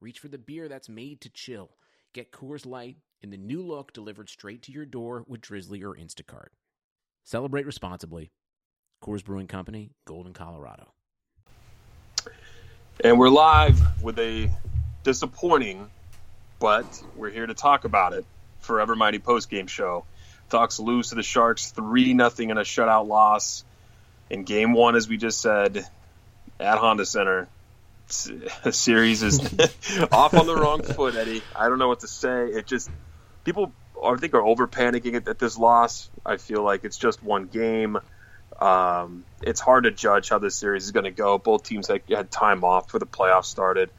reach for the beer that's made to chill. Get Coors Light in the new look delivered straight to your door with Drizzly or Instacart. Celebrate responsibly. Coors Brewing Company, Golden, Colorado. And we're live with a disappointing, but we're here to talk about it. Forever Mighty post game show. Ducks lose to the Sharks 3 0 in a shutout loss. In game one, as we just said, at Honda Center. Series is off on the wrong foot, Eddie. I don't know what to say. It just people, I think, are over panicking at, at this loss. I feel like it's just one game. Um, it's hard to judge how this series is going to go. Both teams had, had time off before the playoffs started.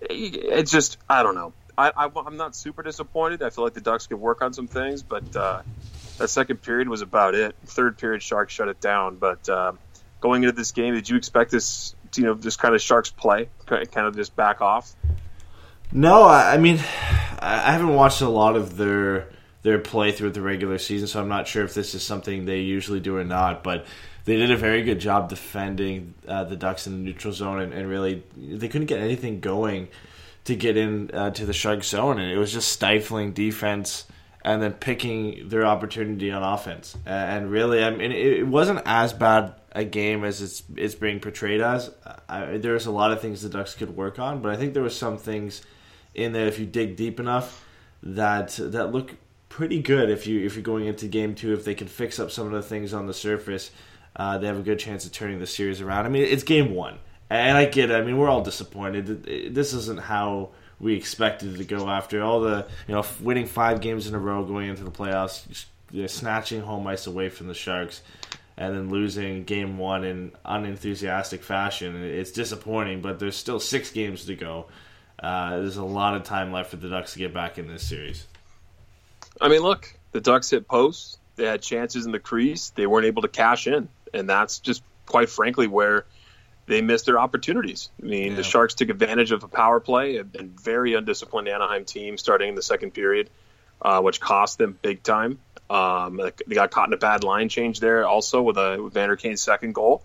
It's just, I don't know. I, am not super disappointed. I feel like the Ducks could work on some things, but uh, that second period was about it. Third period, Sharks shut it down. But uh, going into this game, did you expect this? You know, just kind of Sharks play, kind of just back off. No, I mean, I haven't watched a lot of their their play throughout the regular season, so I'm not sure if this is something they usually do or not. But they did a very good job defending uh, the Ducks in the neutral zone, and, and, really they couldn't get anything going to get in uh, to the Shark zone, and it was just stifling defense and then picking their opportunity on offense. And really, I mean, it wasn't as bad a game as it's it's being portrayed as. I, there's a lot of things the Ducks could work on, but I think there were some things in there if you dig deep enough that that look pretty good. If you if you're going into game two, if they can fix up some of the things on the surface, uh, they have a good chance of turning the series around. I mean, it's game one, and I get it. I mean, we're all disappointed. This isn't how we expected it to go after all the you know winning five games in a row going into the playoffs, snatching home ice away from the Sharks, and then losing game one in unenthusiastic fashion. It's disappointing, but there's still six games to go. Uh, there's a lot of time left for the Ducks to get back in this series. I mean, look, the Ducks hit posts. They had chances in the crease. They weren't able to cash in, and that's just quite frankly where they missed their opportunities. I mean, yeah. the Sharks took advantage of a power play, a, a very undisciplined Anaheim team starting in the second period, uh, which cost them big time. Um, they got caught in a bad line change there, also with a with Vander Kane's second goal,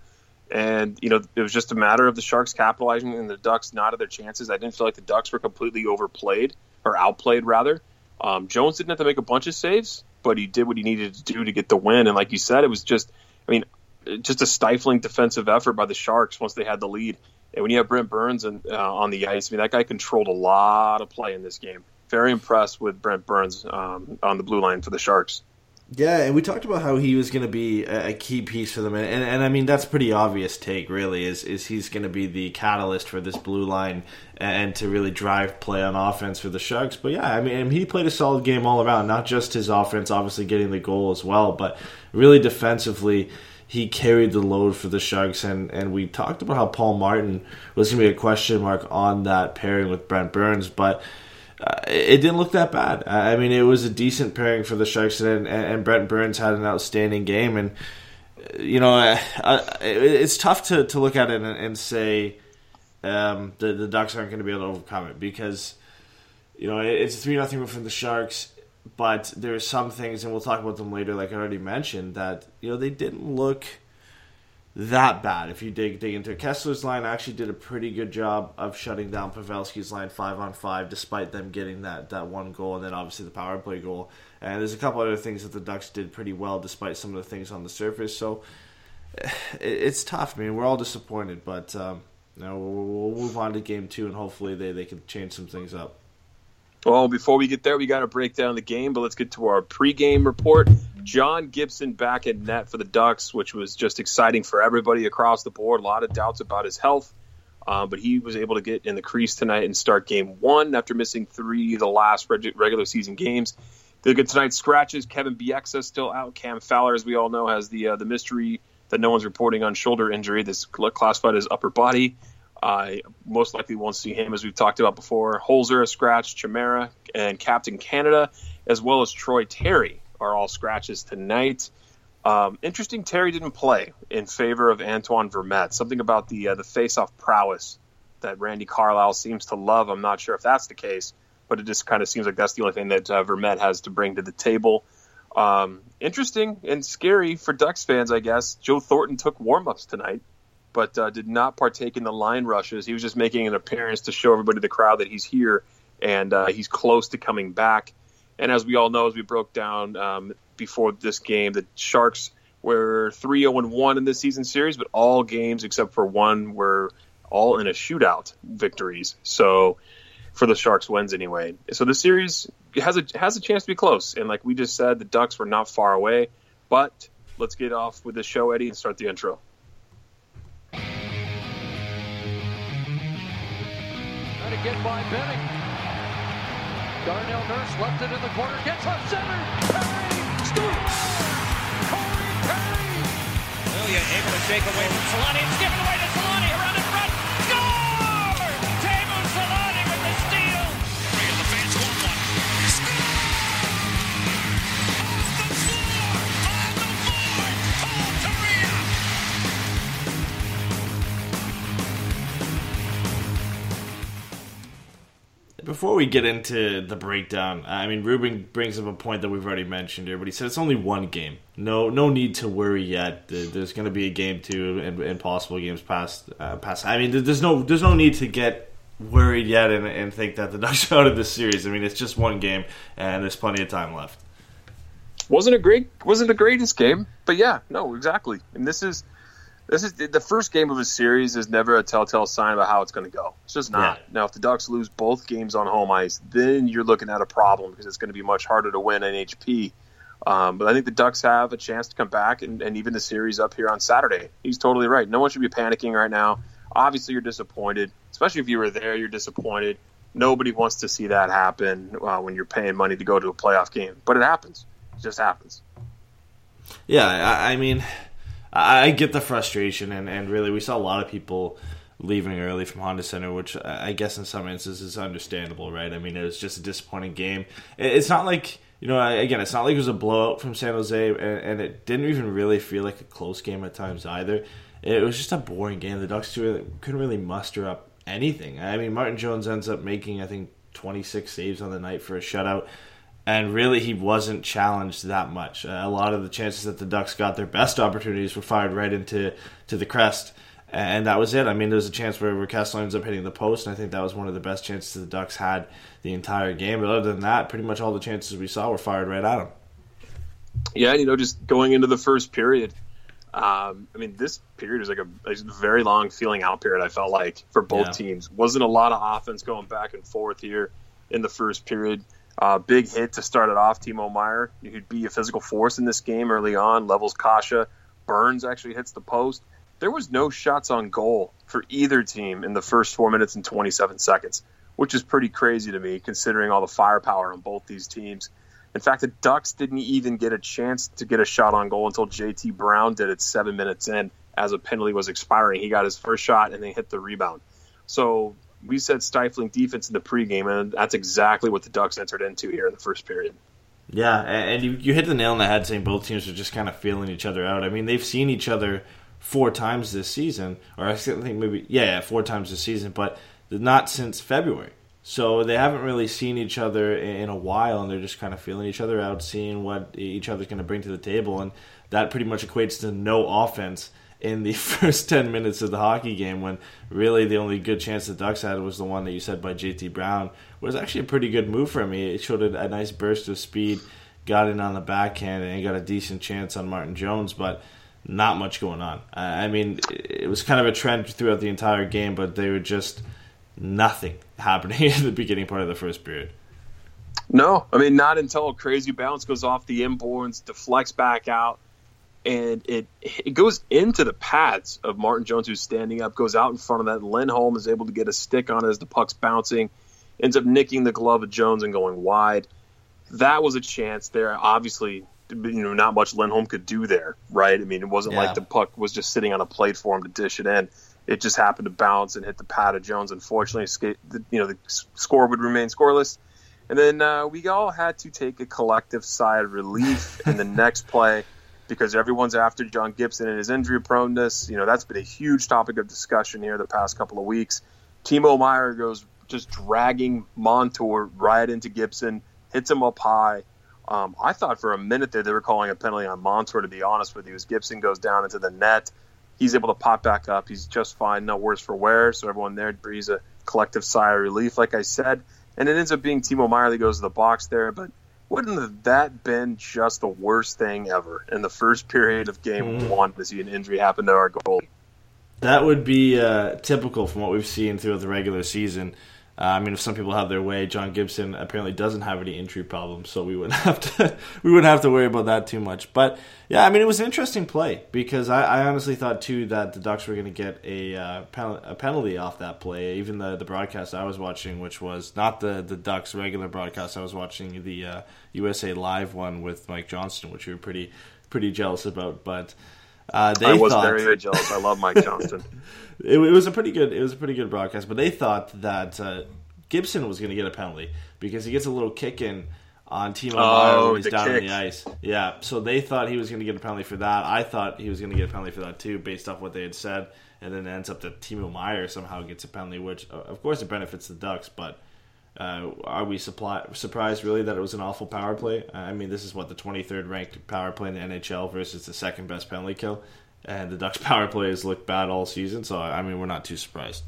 and you know it was just a matter of the Sharks capitalizing and the Ducks not of their chances. I didn't feel like the Ducks were completely overplayed or outplayed rather. Um, Jones didn't have to make a bunch of saves, but he did what he needed to do to get the win. And like you said, it was just, I mean, just a stifling defensive effort by the Sharks once they had the lead. And when you have Brent Burns uh, on the ice, I mean, that guy controlled a lot of play in this game. Very impressed with Brent Burns um, on the blue line for the Sharks. Yeah, and we talked about how he was going to be a key piece for them, and, and, and I mean that's pretty obvious take. Really, is is he's going to be the catalyst for this blue line and to really drive play on offense for the Sharks. But yeah, I mean he played a solid game all around. Not just his offense, obviously getting the goal as well, but really defensively he carried the load for the Sharks, and, and we talked about how Paul Martin was going to be a question mark on that pairing with Brent Burns, but it didn't look that bad. I mean, it was a decent pairing for the Sharks, and, and Brent Burns had an outstanding game, and you know, uh, uh, it's tough to, to look at it and, and say um, the the Ducks aren't going to be able to overcome it because you know it's three nothing from the Sharks but there are some things, and we'll talk about them later. Like I already mentioned, that you know they didn't look that bad. If you dig dig into it. Kesler's line, actually did a pretty good job of shutting down Pavelski's line five on five, despite them getting that that one goal, and then obviously the power play goal. And there's a couple other things that the Ducks did pretty well, despite some of the things on the surface. So it's tough. I mean, we're all disappointed, but um, you know, we'll, we'll move on to game two, and hopefully they they can change some things up. Well, before we get there, we got to break down the game, but let's get to our pregame report. John Gibson back in net for the Ducks, which was just exciting for everybody across the board. A lot of doubts about his health, uh, but he was able to get in the crease tonight and start game one after missing three of the last reg- regular season games. The good tonight scratches. Kevin Bieksa still out. Cam Fowler, as we all know, has the uh, the mystery that no one's reporting on shoulder injury. This classified as upper body. I most likely won't see him, as we've talked about before. Holzer, a scratch, Chimera, and Captain Canada, as well as Troy Terry, are all scratches tonight. Um, interesting, Terry didn't play in favor of Antoine Vermette. Something about the uh, the face-off prowess that Randy Carlyle seems to love. I'm not sure if that's the case, but it just kind of seems like that's the only thing that uh, Vermette has to bring to the table. Um, interesting and scary for Ducks fans, I guess. Joe Thornton took warm-ups tonight, but uh, did not partake in the line rushes. He was just making an appearance to show everybody the crowd that he's here and uh, he's close to coming back. And as we all know, as we broke down um, before this game, the Sharks were 3 0 1 in this season series, but all games except for one were all in a shootout victories. So for the Sharks wins anyway. So the series has a has a chance to be close. And like we just said, the Ducks were not far away. But let's get off with the show, Eddie, and start the intro. Get by Benning. Darnell Nurse left it in the corner, gets up center. Perry scoops. Corey Perry. Lilia able to shake away from Solani and skip it away to Solani Before we get into the breakdown, I mean, Ruben brings up a point that we've already mentioned here, but he said it's only one game. No, no need to worry yet. There's going to be a game two and, and possible games past. Uh, past. I mean, there's no, there's no need to get worried yet and, and think that the Ducks are out of this series. I mean, it's just one game, and there's plenty of time left. wasn't a great wasn't the greatest game, but yeah, no, exactly. And this is this is the first game of a series is never a telltale sign about how it's going to go. It's just not. Yeah. Now, if the Ducks lose both games on home ice, then you're looking at a problem because it's going to be much harder to win in HP. Um, but I think the Ducks have a chance to come back and, and even the series up here on Saturday. He's totally right. No one should be panicking right now. Obviously, you're disappointed, especially if you were there. You're disappointed. Nobody wants to see that happen uh, when you're paying money to go to a playoff game, but it happens. It just happens. Yeah, I, I mean, I, get the frustration, and, and really, we saw a lot of people leaving early from Honda Center, which I guess in some instances is understandable, right? I mean, it was just a disappointing game. It's not like you know, again, it's not like it was a blowout from San Jose, and, it didn't even really feel like a close game at times either. It was just a boring game. The Ducks couldn't really muster up anything. I mean, Martin Jones ends up making, I think, 26 saves on the night for a shutout and really he wasn't challenged that much. Uh, a lot of the chances that the Ducks got their best opportunities were fired right into to the crest, and that was it. I mean, there was a chance where, where Kesler ends up hitting the post, and I think that was one of the best chances the Ducks had the entire game. But other than that, pretty much all the chances we saw were fired right at them. Yeah, you know, just going into the first period. Um, I mean, this period was like a, a very long feeling out period. I felt like for both Yeah. teams wasn't a lot of offense going back and forth here in the first period. Uh, big hit to start it off. Timo Meier, who'd be a physical force in this game early on, levels Kase. Burns actually hits the post. There was no shots on goal for either team in the first four minutes and 27 seconds, which is pretty crazy to me considering all the firepower on both these teams. In fact, the Ducks didn't even get a chance to get a shot on goal until JT Brown did it seven minutes in as a penalty was expiring. He got his first shot and they hit the rebound. So we said stifling defense in the pregame, and that's exactly what the Ducks entered into here in the first period. Yeah, and you, you hit the nail on the head saying both teams are just kind of feeling each other out. I mean, they've seen each other four times this season, or I think maybe, yeah, yeah, four times this season, but not since February. So they haven't really seen each other in a while, and they're just kind of feeling each other out, seeing what each other's going to bring to the table, and that pretty much equates to no offense in the first 10 minutes of the hockey game when really the only good chance the Ducks had was the one that you said by JT Brown was actually a pretty good move for him. He showed a, nice burst of speed, got in on the backhand, and got a decent chance on Martin Jones, but not much going on. I I mean, it was kind of a trend throughout the entire game, but they were just nothing happening in the beginning part of the first period. No, I mean not until a crazy bounce goes off the inboards, deflects back out, and it it goes into the pads of Martin Jones, who's standing up, goes out in front of that. Lindholm is able to get a stick on it as the puck's bouncing, ends up nicking the glove of Jones and going wide. That was a chance there. Obviously, you know, not much Lindholm could do there, right? I mean, it wasn't Yeah. like the puck was just sitting on a plate for him to dish it in. It just happened to bounce and hit the pad of Jones. Unfortunately, the, you know the score would remain scoreless. And then uh, we all had to take a collective sigh of relief in the next play because everyone's after John Gibson and his injury proneness. You know that's been a huge topic of discussion here the past couple of weeks. Timo Meier goes just dragging Montour right into Gibson, hits him up high. Um, I thought for a minute there they were calling a penalty on Montour. To be honest with you, as Gibson goes down into the net, he's able to pop back up. He's just fine, no worse for wear. So everyone there breathes a collective sigh of relief, like I said. And it ends up being Timo Meier that goes to the box there. But wouldn't have that been just the worst thing ever in the first period of game mm. one to see an injury happen to our goalie? That would be uh, typical from what we've seen throughout the regular season. Uh, I mean, if some people have their way, John Gibson apparently doesn't have any injury problems, so we wouldn't have to we wouldn't have to worry about that too much. But yeah, I mean, it was an interesting play because I, I honestly thought too that the Ducks were going to get a uh, pen- a penalty off that play. Even the the broadcast I was watching, which was not the the Ducks regular broadcast, I was watching the uh, USA Live one with Mike Johnston, which we were pretty pretty jealous about, but. Uh, I was thought, very jealous. I love Mike Johnston. it, it, was a pretty good. It was a pretty good broadcast, but they thought that uh, Gibson was going to get a penalty because he gets a little kick in on Timo oh, Meier when he's down kick. on the ice. Yeah, so they thought he was going to get a penalty for that. I thought he was going to get a penalty for that too, based off what they had said. And then it ends up that Timo Meier somehow gets a penalty, which of course it benefits the Ducks, but. Uh, are we supply, surprised really that it was an awful power play? I mean, this is what the 23rd ranked power play in the NHL versus the second best penalty kill, and the Ducks' power play has looked bad all season. So I mean, we're not too surprised.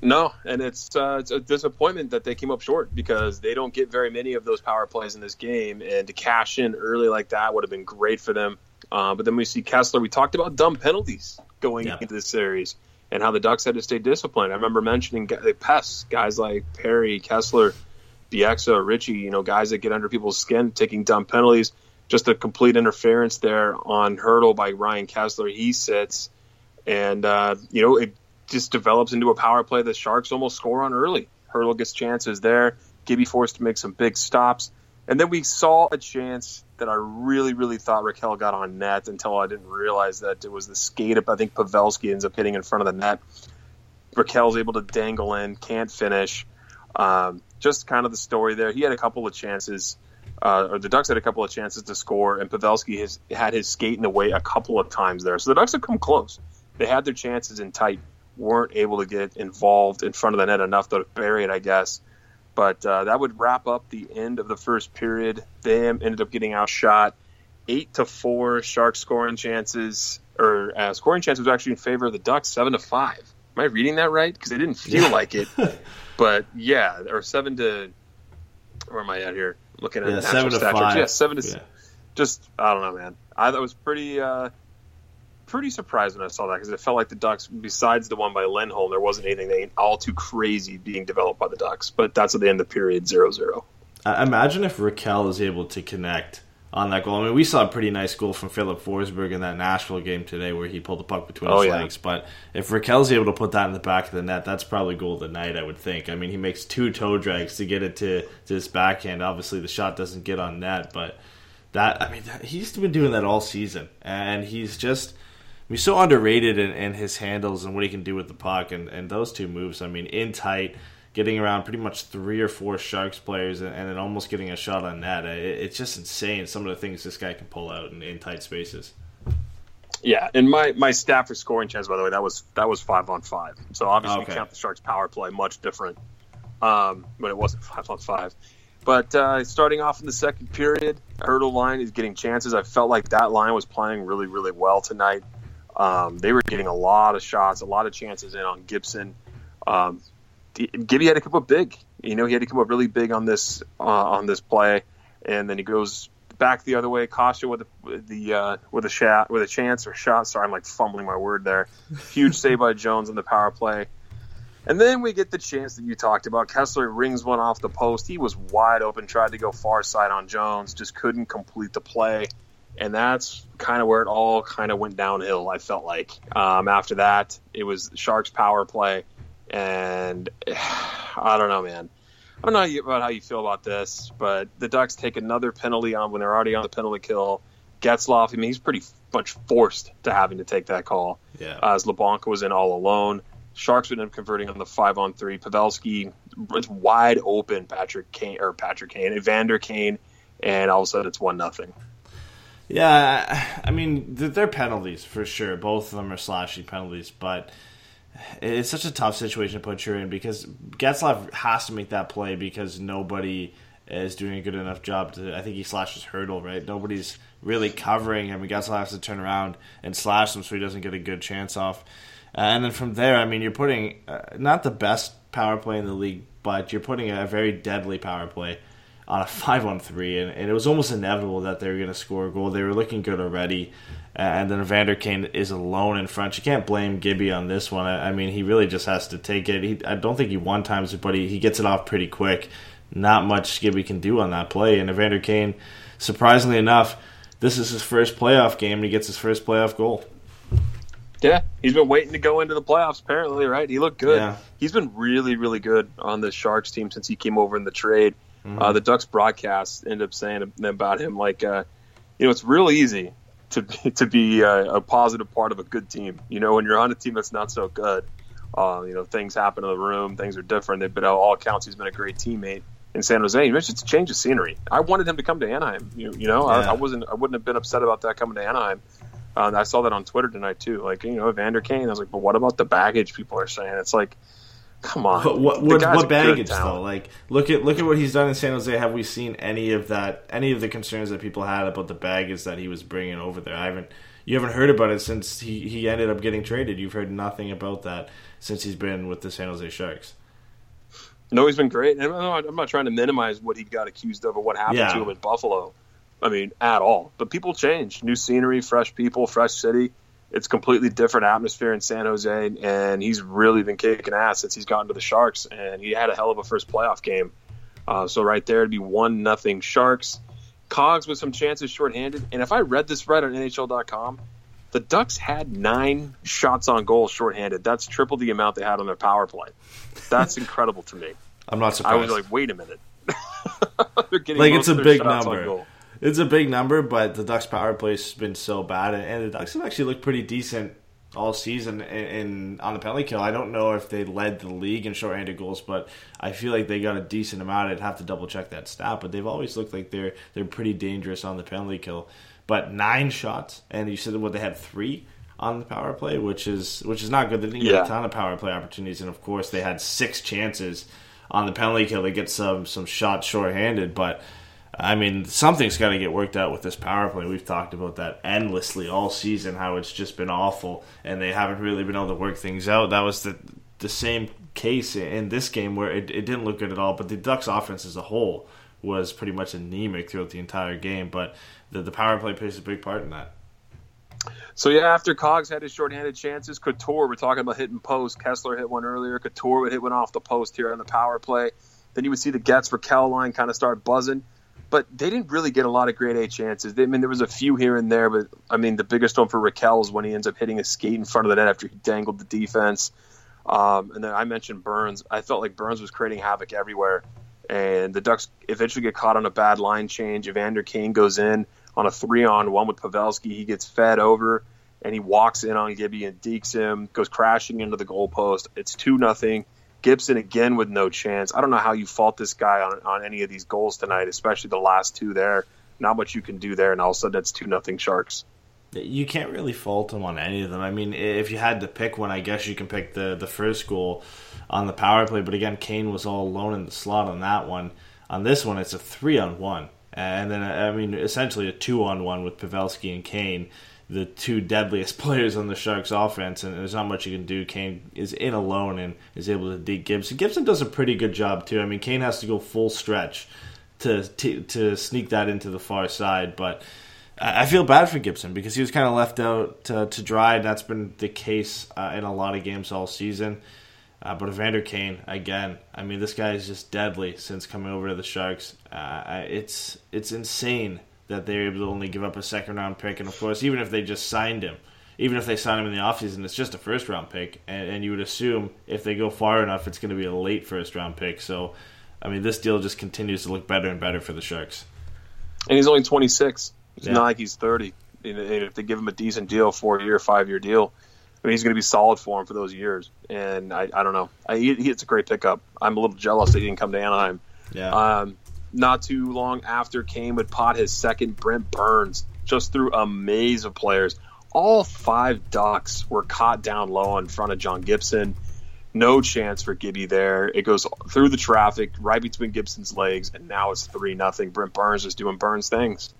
No, and it's uh, it's a disappointment that they came up short because they don't get very many of those power plays in this game, and to cash in early like that would have been great for them. Uh, but then we see Kesler. We talked about dumb penalties going yeah. into this series and how the Ducks had to stay disciplined. I remember mentioning the pests, guys like Perry, Kesler, Bieksa, Ritchie, you know, guys that get under people's skin, taking dumb penalties. Just a complete interference there on Hertl by Ryan Kesler. He sits, and uh, you know it just develops into a power play. The Sharks almost score on early. Hertl gets chances there. Gibby forced to make some big stops. And then we saw a chance that I really, really thought Rakell got on net until I didn't realize that it was the skate up. I think Pavelski ends up hitting in front of the net. Rakell's able to dangle in, can't finish. Um, just kind of the story there. He had a couple of chances, uh, or the Ducks had a couple of chances to score, and Pavelski has had his skate in the way a couple of times there. So the Ducks have come close. They had their chances in tight, weren't able to get involved in front of the net enough to bury it, I guess. But uh, that would wrap up the end of the first period. They ended up getting outshot eight to four. Sharks scoring chances or uh, scoring chances was actually in favor of the Ducks, seven to five. Am I reading that right? Because it didn't feel like it, but yeah, or seven to. Where am I at here? Looking at yeah, seven to five. Yeah, seven to. Yeah. Just I don't know, man. I thought it was pretty. Uh, pretty surprised when I saw that because it felt like the Ducks, besides the one by Lindholm, there wasn't anything that all too crazy being developed by the Ducks. But that's at the end of the period, 0-0. Imagine if Rakell is able to connect on that goal. I mean, we saw a pretty nice goal from Filip Forsberg in that Nashville game today where he pulled the puck between oh, his yeah. legs. But if Rakell's able to put that in the back of the net, that's probably goal of the night, I would think. I mean, he makes two toe drags to get it to, to his backhand. Obviously, the shot doesn't get on net, but that, I mean, he's been doing that all season. And he's just he's so underrated in, in, his handles and what he can do with the puck. And, and those two moves, I mean, in tight, getting around pretty much three or four Sharks players and, and then almost getting a shot on net. It, it's just insane some of the things this guy can pull out in, in tight spaces. Yeah, and my my stat for scoring chance, by the way, that was that was five on five. So obviously, okay. count the Sharks' power play much different, um, but it wasn't five on five. But uh, starting off in the second period, Hertl line is getting chances. I felt like that line was playing really, really well tonight. Um, they were getting a lot of shots, a lot of chances in on Gibson. Um, Gibby had to come up big. You know, he had to come up really big on this uh, on this play, and then he goes back the other way. Kase with the, the uh, with a shot with a chance or shot. Sorry, I'm like fumbling my word there. Huge save by Jones on the power play. And then we get the chance that you talked about. Kesler rings one off the post. He was wide open, tried to go far side on Jones, just couldn't complete the play and that's kind of where it all kind of went downhill. I felt like um, after that, it was Sharks power play, and I don't know, man. I don't know about how you feel about this, but the Ducks take another penalty on when they're already on the penalty kill. Getzlaf, I mean, he's pretty much forced to having to take that call. Yeah. Uh, as Labanc was in all alone. Sharks would end up converting on the five on three. Pavelski, it's wide open. Patrick Kane or Patrick Kane, Evander Kane, and all of a sudden it's one nothing. Yeah, I mean, they're penalties for sure. Both of them are slashing penalties, but it's such a tough situation to put you in because Getzlaf has to make that play because nobody is doing a good enough job to. I think he slashes Hertl, right? Nobody's really covering him. Getzlaf has to turn around and slash him so he doesn't get a good chance off. And then from there, I mean, you're putting uh, not the best power play in the league, but you're putting a very deadly power play on a five on three, and, and it was almost inevitable that they were going to score a goal. They were looking good already, and then Evander Kane is alone in front. You can't blame Gibby on this one. I, I mean, he really just has to take it. He, I don't think he one times it, but he, he gets it off pretty quick. Not much Gibby can do on that play, and Evander Kane, surprisingly enough, this is his first playoff game, and he gets his first playoff goal. Yeah, he's been waiting to go into the playoffs. Apparently, right? He looked good. Yeah. He's been really, really good on the Sharks team since he came over in the trade. Mm-hmm. Uh, the Ducks broadcast ended up saying about him like, uh, you know, it's real easy to be, to be a, a positive part of a good team. You know, when you're on a team that's not so good, uh, you know, things happen in the room, things are different. They've But all accounts, he's been a great teammate in San Jose. You mentioned it's a change of scenery. I wanted him to come to Anaheim. You, you know, I, I wasn't, I wouldn't have been upset about that coming to Anaheim. Uh, I saw that on Twitter tonight too. Like, you know, Evander Kane. I was like, but what about the baggage? People are saying it's like, come on. But what what, what baggage though? Like look at look at what he's done in San Jose. Have we seen any of that? Any of the concerns that people had about the baggage that he was bringing over there? I haven't. You haven't heard about it since he, he ended up getting traded. You've heard nothing about that since he's been with the San Jose Sharks. No, he's been great. And I'm not, I'm not trying to minimize what he got accused of or what happened Yeah. to him in Buffalo. I mean, at all. But people change. New scenery, fresh people, fresh city. It's completely different atmosphere in San Jose, and he's really been kicking ass since he's gotten to the Sharks. And he had a hell of a first playoff game. Uh, so right there, it'd be one nothing Sharks. Cogs with some chances shorthanded. And if I read this right on NHL.com, the Ducks had nine shots on goal shorthanded. That's triple the amount they had on their power play. That's incredible to me. I'm not surprised. I was like, wait a minute. They're getting like it's a big number. It's a big number, but the Ducks' power play's been so bad, and, and the Ducks have actually looked pretty decent all season in, in on the penalty kill. I don't know if they led the league in shorthanded goals, but I feel like they got a decent amount. I'd have to double check that stat, but they've always looked like they're they're pretty dangerous on the penalty kill. But nine shots, and you said what they had three on the power play, which is which is not good. They didn't get Yeah. a ton of power play opportunities, and of course they had six chances on the penalty kill to get some some shots shorthanded, but. I mean, something's got to get worked out with this power play. We've talked about that endlessly all season, how it's just been awful, and they haven't really been able to work things out. That was the the same case in this game where it, it didn't look good at all. But the Ducks' offense as a whole was pretty much anemic throughout the entire game. But the, the power play plays a big part in that. So yeah, after Cogs had his shorthanded chances, Couture, we're talking about hitting post. Kesler hit one earlier. Couture would hit one off the post here on the power play. Then you would see the Gets for Cal line kind of start buzzing. But they didn't really get a lot of grade A chances. They, I mean, there was a few here and there, but I mean, the biggest one for Rakell is when he ends up hitting a skate in front of the net after he dangled the defense. Um, and then I mentioned Burns. I felt like Burns was creating havoc everywhere. And the Ducks eventually get caught on a bad line change. Evander Kane goes in on a three on one with Pavelski. He gets fed over and he walks in on Gibby and dekes him, goes crashing into the goalpost. It's 2 nothing. Gibson again with no chance. I don't know how you fault this guy on, on any of these goals tonight, especially the last two there. Not much you can do there, and all of a sudden it's 2 nothing Sharks. You can't really fault him on any of them. I mean, if you had to pick one, I guess you can pick the the first goal on the power play. But again, Kane was all alone in the slot on that one. On this one, it's a three on one, and then I mean, essentially a two on one with Pavelski and Kane, the two deadliest players on the Sharks' offense. And there's not much you can do. Kane is in alone and is able to dig Gibson. Gibson does a pretty good job too. I mean, Kane has to go full stretch to to, to sneak that into the far side, but. I feel bad for Gibson because he was kind of left out to, to dry. and That's been the case uh, in a lot of games all season. Uh, but Evander Kane, again, I mean, this guy is just deadly since coming over to the Sharks. Uh, it's it's insane that they're able to only give up a second round pick. And of course, even if they just signed him, even if they sign him in the offseason, it's just a first round pick. And, and you would assume if they go far enough, it's going to be a late first round pick. So, I mean, this deal just continues to look better and better for the Sharks. And he's only 26. It's Yeah. not like he's 30. And if they give him a decent deal, four year, five year deal, I mean, he's going to be solid for him for those years. And I, I don't know. I, he, it's a great pickup. I'm a little jealous that he didn't come to Anaheim. Yeah. Um, not too long after Kane would pot his second, Brent Burns just through a maze of players. All five Ducks were caught down low in front of John Gibson. No chance for Gibby there. It goes through the traffic, right between Gibson's legs, and now it's three nothing. Brent Burns is doing Burns things.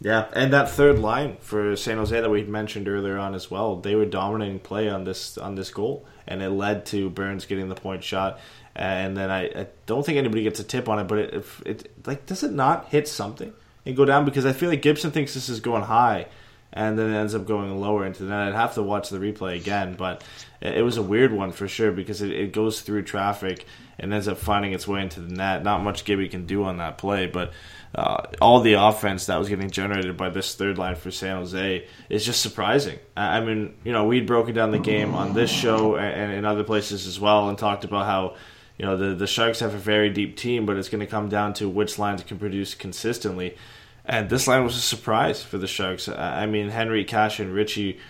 Yeah, and that third line for San Jose that we mentioned earlier on as well, they were dominating play on this on this goal, and it led to Burns getting the point shot. And then I, I don't think anybody gets a tip on it, but it, if it like does it not hit something and go down because I feel like Gibson thinks this is going high, and then it ends up going lower into the net. I'd have to watch the replay again, but it, was a weird one for sure because it, it goes through traffic and ends up finding its way into the net. Not much Gibby can do on that play, but uh, all the offense that was getting generated by this third line for San Jose is just surprising. I mean, you know, we'd broken down the game on this show and in other places as well, and talked about how you know the the Sharks have a very deep team, but it's going to come down to which lines can produce consistently. And this line was a surprise for the Sharks. I mean, Henrique, Kase, and Ritchie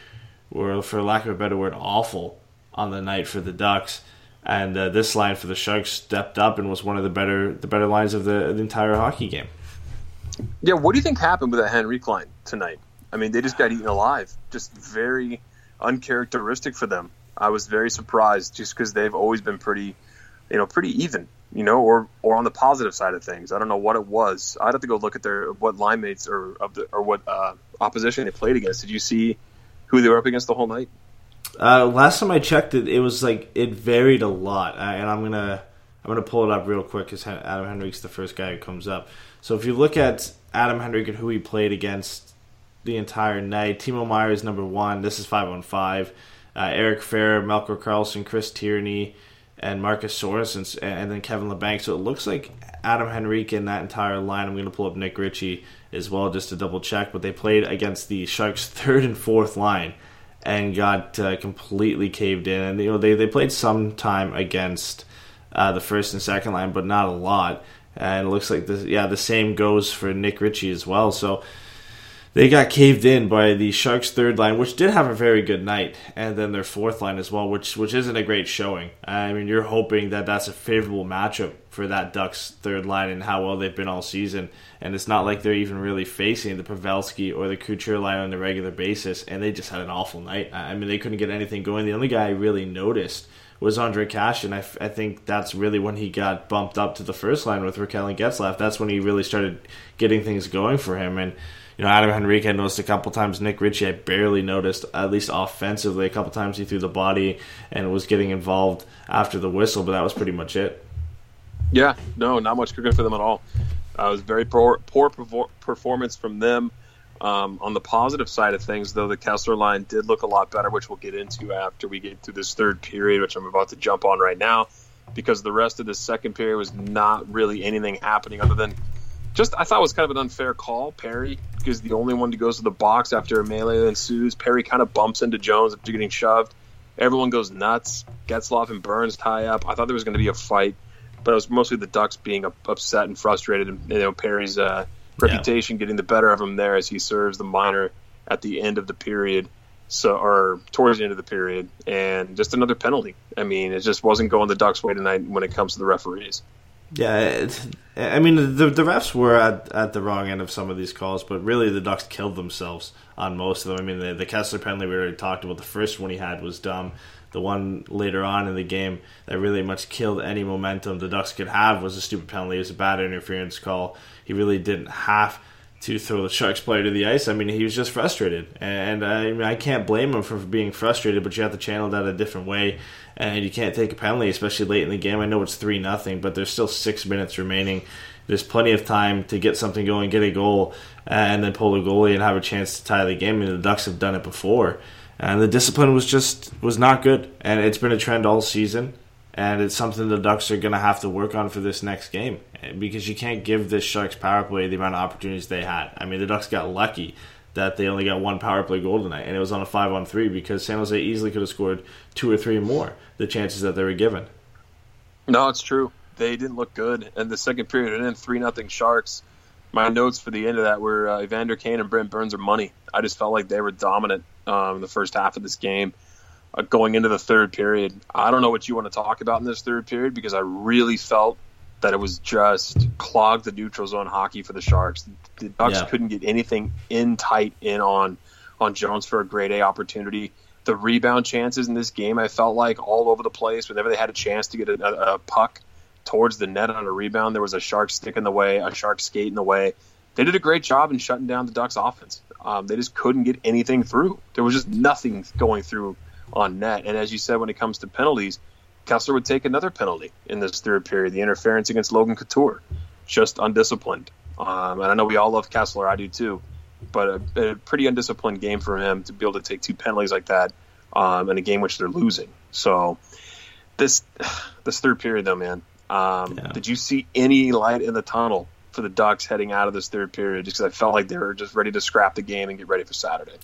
were, for lack of a better word, awful on the night for the Ducks. And uh, this line for the Sharks stepped up and was one of the better the better lines of the, the entire hockey game. Yeah, what do you think happened with that Henrique line tonight? I mean, they just got eaten alive. Just very uncharacteristic for them. I was very surprised just because they've always been pretty, you know, pretty even, you know, or or on the positive side of things. I don't know what it was. I'd have to go look at their what line mates or of the or what uh, opposition they played against. Did you see who they were up against the whole night? Uh, last time I checked it, it was like it varied a lot, uh, and I'm gonna I'm gonna pull it up real quick because Adam Henrique's the first guy who comes up. So if you look at Adam Henrique and who he played against the entire night, Timo Meier is number one. This is five on five. Uh, Eric Fehr, Melker Karlsson, Chris Tierney, and Marcus Sorensen, and then Kevin Labanc. So it looks like Adam Henrique in that entire line. I'm going to pull up Nick Ritchie as well just to double check. But they played against the Sharks' third and fourth line and got uh, completely caved in. And you know they they played some time against uh, the first and second line, but not a lot. And it looks like the yeah the same goes for Nick Ritchie as well. So they got caved in by the Sharks' third line, which did have a very good night, and then their fourth line as well, which which isn't a great showing. I mean, you're hoping that that's a favorable matchup for that Ducks' third line and how well they've been all season. And it's not like they're even really facing the Pavelski or the Couture line on a regular basis, and they just had an awful night. I mean, they couldn't get anything going. The only guy I really noticed was Ondrej Kase, and I, I think that's really when he got bumped up to the first line with Rakell and Getzlaf. That's when he really started getting things going for him. And you know, Adam Henrique I noticed a couple times. Nick Ritchie I barely noticed, at least offensively. A couple times he threw the body and was getting involved after the whistle, but that was pretty much it. Yeah, no, not much good for them at all. Uh, it was very poor, poor performance from them. Um, on the positive side of things, though, the Kesler line did look a lot better, which we'll get into after we get through this third period, which I'm about to jump on right now, because the rest of the second period was not really anything happening other than just I thought it was kind of an unfair call. Perry is the only one who goes to the box after a melee ensues. Perry kind of bumps into Jones after getting shoved. Everyone goes nuts. Getzlaf and Burns tie up. I thought there was going to be a fight, but it was mostly the Ducks being up- upset and frustrated, and you know Perry's uh, reputation getting the better of him there as he serves the minor at the end of the period, so or towards the end of the period, and just another penalty. I mean, it just wasn't going the Ducks' way tonight when it comes to the referees. Yeah, I mean the the refs were at, at the wrong end of some of these calls, but really the Ducks killed themselves on most of them. I mean the the Kesler penalty we already talked about. The first one he had was dumb. The one later on in the game that really much killed any momentum the Ducks could have was a stupid penalty. It was a bad interference call. He really didn't have to throw the Sharks player to the ice. I mean, he was just frustrated, and I, mean, I can't blame him for being frustrated. But you have to channel that a different way, and you can't take a penalty, especially late in the game. I know it's three nothing, but there's still six minutes remaining. There's plenty of time to get something going, get a goal, and then pull a goalie and have a chance to tie the game. Mean, the Ducks have done it before, and the discipline was just was not good, and it's been a trend all season and it's something the Ducks are going to have to work on for this next game because you can't give this Sharks power play the amount of opportunities they had. I mean, the Ducks got lucky that they only got one power play goal tonight, and it was on a five on three because San Jose easily could have scored two or three more the chances that they were given. No, it's true. They didn't look good, and the second period and then three nothing Sharks. my notes for the end of that were uh, Evander Kane and Brent Burns are money. I just felt like they were dominant um, in the first half of this game. Uh, going into the third period, I don't know what you want to talk about in this third period because I really felt that it was just clogged the neutral zone hockey for the Sharks. The Ducks Yeah. couldn't get anything in tight in on on Jones for a grade A opportunity. The rebound chances in this game, I felt like all over the place. Whenever they had a chance to get a, a, puck towards the net on a rebound, there was a Shark stick in the way, a Shark skate in the way. They did a great job in shutting down the Ducks' offense. Um, they just couldn't get anything through. There was just nothing going through on net. And as you said, when it comes to penalties, Kesler would take another penalty in this third period, the interference against Logan Couture. Just undisciplined. Um, and I know we all love Kesler, I do too. But a, a pretty undisciplined game for him to be able to take two penalties like that um, in a game which they're losing. So this this third period, though, man, um, Yeah. did you see any light in the tunnel for the Ducks heading out of this third period? Just because I felt like they were just ready to scrap the game and get ready for Saturday.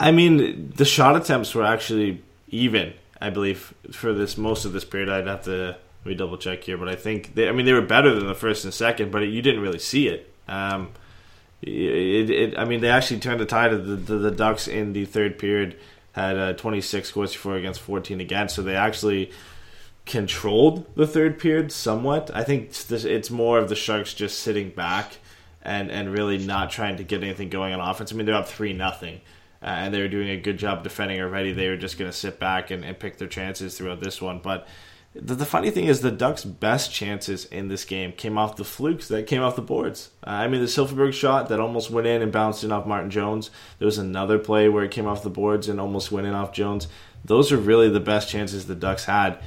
I mean, the shot attempts were actually even. I believe for this most of this period, I'd have to me double check here, but I think they, I mean they were better than the first and second, but you didn't really see it. Um, it, it I mean they actually turned the tide of the, the, the Ducks in the third period had uh, 26 Corsi for against 14 against, so they actually controlled the third period somewhat. I think it's, this, it's more of the Sharks just sitting back and and really not trying to get anything going on offense. I mean, they're up three nothing, uh, and they were doing a good job defending already. They were just going to sit back and, and pick their chances throughout this one. But the, the funny thing is, the Ducks' best chances in this game came off the flukes that came off the boards. Uh, I mean, the Silfverberg shot that almost went in and bounced in off Martin Jones. There was another play where it came off the boards and almost went in off Jones. Those are really the best chances the Ducks had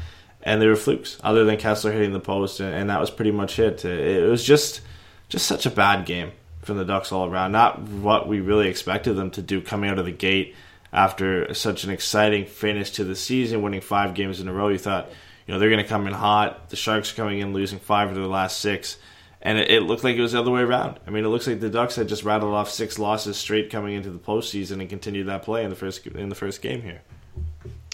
and they were flukes, other than Kesler hitting the post, and, and that was pretty much it. It was just just such a bad game from the Ducks all around. Not what we really expected them to do coming out of the gate after such an exciting finish to the season, winning five games in a row. You thought, you know, they're going to come in hot. The Sharks are coming in losing five of their last six. And it, it looked like it was the other way around. I mean, it looks like the Ducks had just rattled off six losses straight coming into the postseason and continued that play in the first in the first game here.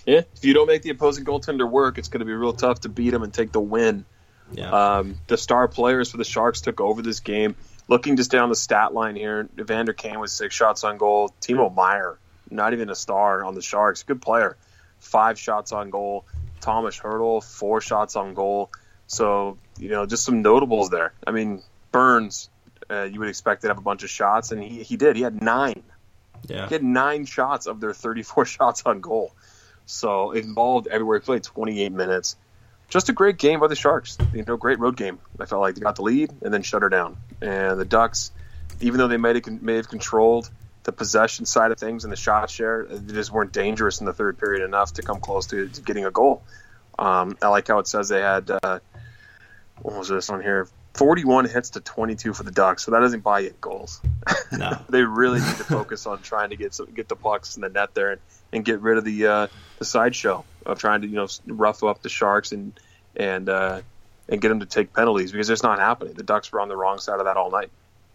Yeah, if you don't make the opposing goaltender work, it's going to be real tough to beat them and take the win. Yeah. Um, the star players for the Sharks took over this game. Looking just down the stat line here, Evander Kane with six shots on goal. Timo Meier, not even a star on the Sharks, good player, five shots on goal. Thomas Hertl, four shots on goal. So you know, just some notables there. I mean, Burns, uh, you would expect to have a bunch of shots, and he he did. He had nine. yeah. He had nine shots of their 34 shots on goal. So involved everywhere. He played 28 minutes. Just a great game by the Sharks. You know, great road game. I felt like they got the lead and then shut her down. And the Ducks, even though they may have, may have controlled the possession side of things and the shot share, they just weren't dangerous in the third period enough to come close to, to getting a goal. Um, I like how it says they had, uh, what was this on here? 41 hits to 22 for the Ducks. So that doesn't buy you goals No. they really need to focus on trying to get some, get the pucks in the net there and, and get rid of the uh, the sideshow of trying to you know rough up the sharks and and uh, and get them to take penalties because it's not happening. The Ducks were on the wrong side of that all night.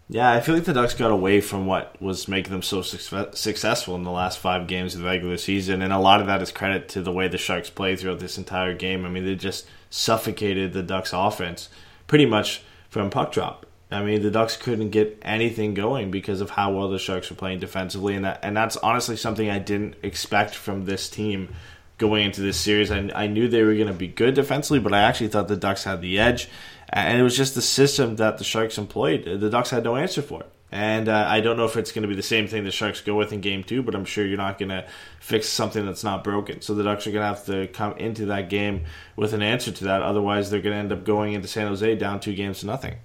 Yeah, I feel like the Ducks got away from what was making them so success- successful in the last five games of the regular season, and a lot of that is credit to the way the Sharks played throughout this entire game. I mean, they just suffocated the Ducks' offense pretty much from puck drop. I mean, the Ducks couldn't get anything going because of how well the Sharks were playing defensively, and that, and that's honestly something I didn't expect from this team going into this series. I, I knew they were going to be good defensively, but I actually thought the Ducks had the edge, and it was just the system that the Sharks employed. The Ducks had no answer for it. And uh, I don't know if it's going to be the same thing the Sharks go with in game two, but I'm sure you're not going to fix something that's not broken. So the Ducks are going to have to come into that game with an answer to that. Otherwise, they're going to end up going into San Jose down two games to nothing.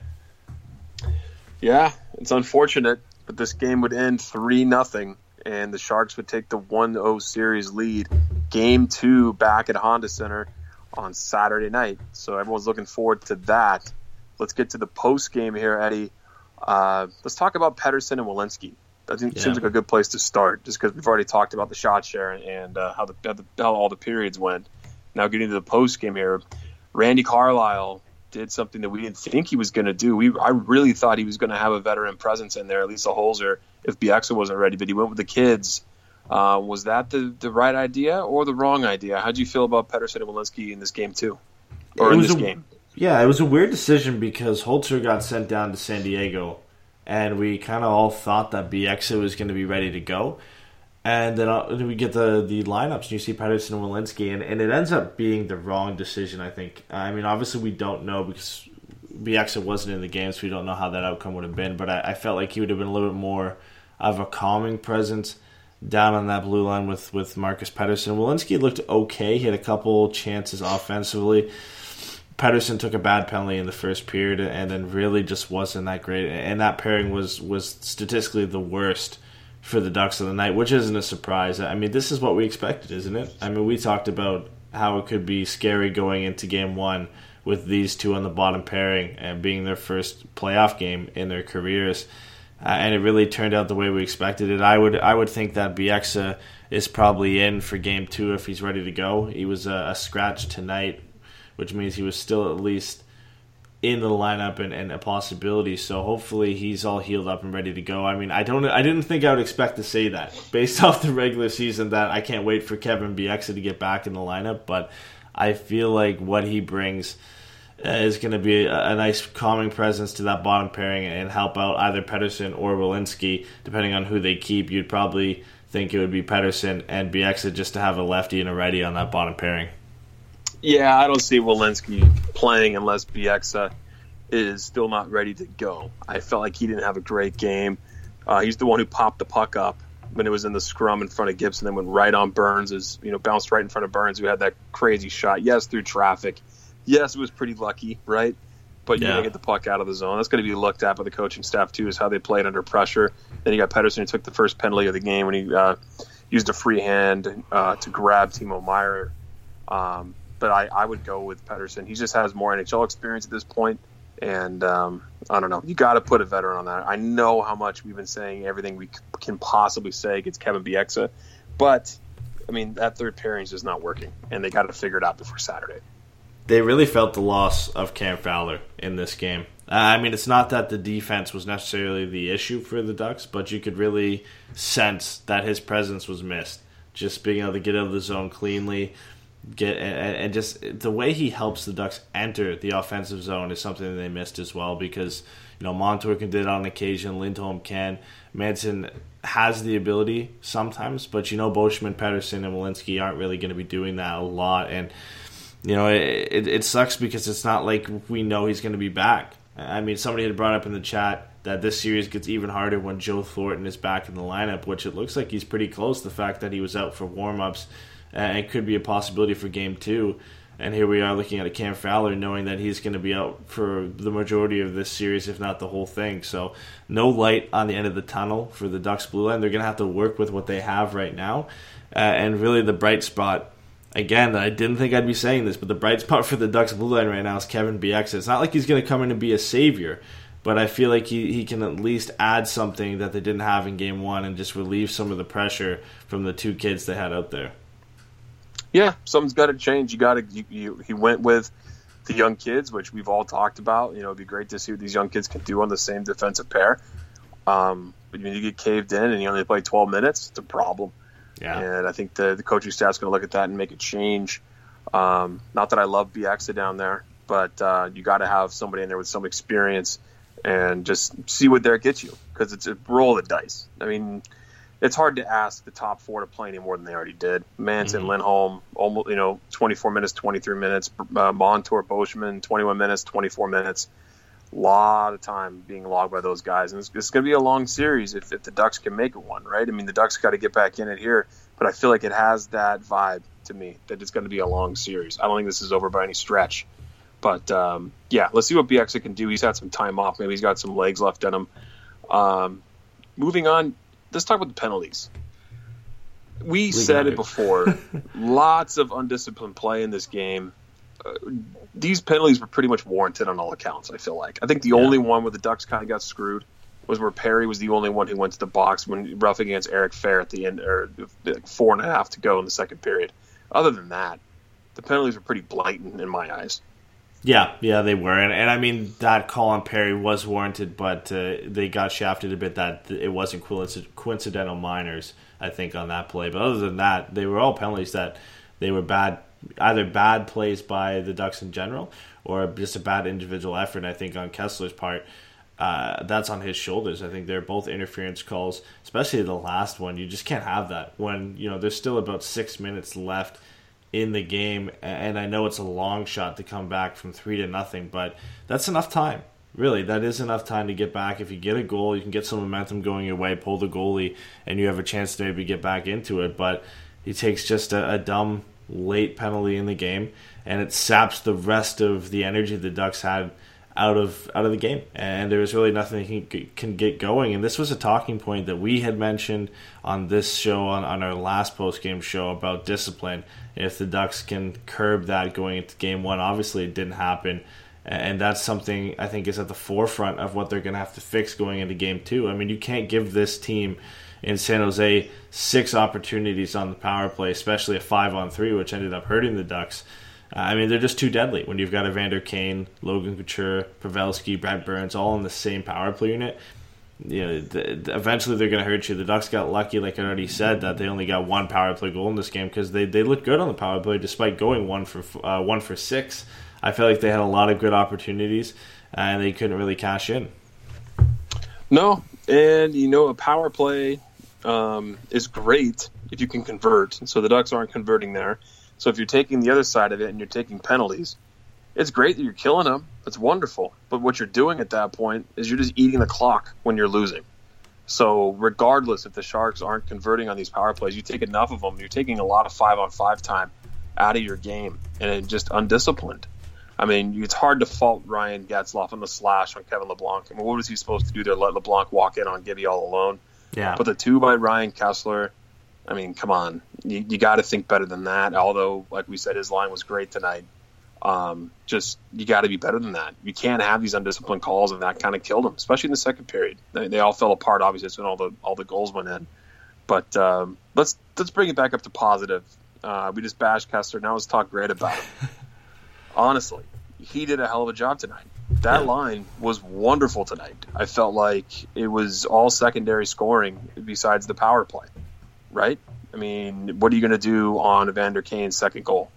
Yeah, it's unfortunate, but this game would end three nothing, and the Sharks would take the 1-0 series lead. Game two back at Honda Center on Saturday night, so everyone's looking forward to that. Let's get to the post game here, Eddie. Uh, let's talk about Pettersson and Welinski. That seems Yeah. seems like a good place to start, just because we've already talked about the shot share and uh, how the how all the periods went. Now getting to the post game here, Randy Carlyle did something that we didn't think he was going to do. We I really thought he was going to have a veteran presence in there, Lisa Holzer, if Bieksa wasn't ready, but he went with the kids. Uh, was that the, the right idea or the wrong idea? How'd you feel about Pettersson and Welinski in this game too, or in this a- game? Yeah, it was a weird decision because Holzer got sent down to San Diego, and we kind of all thought that Bieksa was going to be ready to go. And then uh, we get the, the lineups, and you see Pettersson and Welinski, and, and it ends up being the wrong decision, I think. I mean, obviously, we don't know because Bieksa wasn't in the game, so we don't know how that outcome would have been, but I, I felt like he would have been a little bit more of a calming presence down on that blue line with, with Marcus Pettersson. Welinski looked okay. He had a couple chances offensively. Pettersson took a bad penalty in the first period and then really just wasn't that great. And that pairing was, was statistically the worst for the Ducks of the night, which isn't a surprise. I mean, this is what we expected, isn't it? I mean, we talked about how it could be scary going into game one with these two on the bottom pairing and being their first playoff game in their careers. Uh, and it really turned out the way we expected it. I would I would think that Bieksa is probably in for game two if he's ready to go. He was a, a scratch tonight, which means he was still at least in the lineup and, and a possibility. So hopefully he's all healed up and ready to go. I mean, I don't I didn't think I would expect to say that based off the regular season that I can't wait for Kevin Bieksa to get back in the lineup, but I feel like what he brings uh, is going to be a, nice calming presence to that bottom pairing and help out either Pettersson or Welinski, depending on who they keep. You'd probably think it would be Pettersson and Bieksa just to have a lefty and a righty on that bottom pairing. Yeah, I don't see Welinski playing unless Bieksa is still not ready to go. I felt like he didn't have a great game. Uh, he's the one who popped the puck up when it was in the scrum in front of Gibson, then went right on Burns, is you know bounced right in front of Burns, who had that crazy shot. Yes, through traffic yes, it was pretty lucky, right? But you yeah. gotta get the puck out of the zone. That's going to be looked at by the coaching staff too, is how they played under pressure. Then you got Pettersson, who took the first penalty of the game when he uh, used a free hand uh, to grab Timo Meier. Um, but I, I would go with Pettersson. He just has more NHL experience at this point, and um, I don't know. You got to put a veteran on that. I know how much we've been saying everything we can possibly say against Kevin Bieksa, but I mean that third pairing is just not working, and they got to figure it out before Saturday they really felt the loss of Cam Fowler in this game. Uh, I mean, it's not that the defense was necessarily the issue for the Ducks, but you could really sense that his presence was missed. Just being able to get out of the zone cleanly, get and, and just the way he helps the Ducks enter the offensive zone is something they missed as well. Because you know Montour can do it on occasion, Lindholm can, Manson has the ability sometimes, but you know Beauchemin, Pettersson, and Welinski aren't really going to be doing that a lot, and you know, it, it, it sucks because it's not like we know he's going to be back. I mean, somebody had brought up in the chat that this series gets even harder when Joe Thornton is back in the lineup, which it looks like he's pretty close. The fact that he was out for warm-ups and it could be a possibility for game two. And here we are looking at a Cam Fowler, knowing that he's going to be out for the majority of this series, if not the whole thing. So, no light on the end of the tunnel for the Ducks blue line. They're going to have to work with what they have right now. Uh, and really, the bright spot again, I didn't think I'd be saying this, but the bright spot for the Ducks blue line right now is Kevin Bieksa. It's not like he's going to come in and be a savior, but I feel like he, he can at least add something that they didn't have in game one and just relieve some of the pressure from the two kids they had out there. Yeah, something's got to change. You got to. You, you, he went with the young kids, which we've all talked about. You know, it'd be great to see what these young kids can do on the same defensive pair. Um, but when you get caved in and you only play 12 minutes, it's a problem. Yeah. And I think the, the coaching staff's going to look at that and make a change. Um, not that I love Bieksa down there, but uh, you got to have somebody in there with some experience and just see what there gets you because it's a roll of the dice. I mean, it's hard to ask the top four to play any more than they already did. Manson, mm-hmm. Lindholm, almost you know, 24 minutes, 23 minutes. Uh, Montour, Beauchemin, 21 minutes, 24 minutes A lot of time being logged by those guys, and it's, it's going to be a long series if, if the Ducks can make it one, right? I mean, the Ducks got to get back in it here, but I feel like it has that vibe to me that it's going to be a long series. I don't think this is over by any stretch, but um, yeah, let's see what Bieksa can do. He's had some time off, maybe he's got some legs left in him. Um, moving on, let's talk about the penalties. We, we said it before. lots of undisciplined play in this game. Uh, these penalties were pretty much warranted on all accounts. I feel like. I think the yeah. only one where the Ducks kind of got screwed was where Perry was the only one who went to the box when roughing against Eric Fehr at the end, or four and a half to go in the second period. Other than that, the penalties were pretty blatant in my eyes. Yeah, yeah, they were, and, and I mean that call on Perry was warranted, but uh, they got shafted a bit that it wasn't coincidental minors. I think on that play, but other than that, they were all penalties that they were bad either bad plays by the Ducks in general or just a bad individual effort. I think on Kesler's part, uh, that's on his shoulders. I think they're both interference calls, especially the last one. You just can't have that when you know there's still about six minutes left in the game, and I know it's a long shot to come back from three to nothing, but that's enough time. Really, that is enough time to get back. If you get a goal, you can get some momentum going your way, pull the goalie, and you have a chance to maybe get back into it. But he takes just a, a dumb late penalty in the game, and it saps the rest of the energy the Ducks had out of out of the game, and there was really nothing he can get going. And this was a talking point that we had mentioned on this show on, on our last post game show about discipline. If the Ducks can curb that going into game one, obviously it didn't happen, and that's something I think is at the forefront of what they're going to have to fix going into game two. I mean, you can't give this team in San Jose six opportunities on the power play, especially a five on three, which ended up hurting the Ducks. Uh, I mean, they're just too deadly when you've got Evander Kane, Logan Couture, Pavelski, Brent Burns all in the same power play unit. You know, eventually they're going to hurt you. The Ducks got lucky, like I already said, that they only got one power play goal in this game because they, they looked good on the power play despite going one for uh, one for six. I feel like they had a lot of good opportunities and they couldn't really cash in. No, and you know a power play um, is great if you can convert. So the Ducks aren't converting there. So if you're taking the other side of it and you're taking penalties, it's great that you're killing them. It's wonderful. But what you're doing at that point is you're just eating the clock when you're losing. So regardless if the Sharks aren't converting on these power plays, you take enough of them, you're taking a lot of five on five time out of your game and just undisciplined. I mean, it's hard to fault Ryan Getzlaf on the slash on Kevin Labanc. I mean, what was he supposed to do there? Let Labanc walk in on Gibby all alone? Yeah. But the two by Ryan Kesler, I mean, come on, you, you got to think better than that. Although, like we said, his line was great tonight. Um, just you got to be better than that. You can't have these undisciplined calls, and that kind of killed them, especially in the second period. They, they all fell apart. Obviously, it's when all the all the goals went in. But um, let's let's bring it back up to positive. Uh, we just bashed Kesler. Now let's talk great about him. Honestly, he did a hell of a job tonight. That Yeah. line was wonderful tonight. I felt like it was all secondary scoring besides the power play, right? I mean, what are you going to do on Evander Kane's second goal?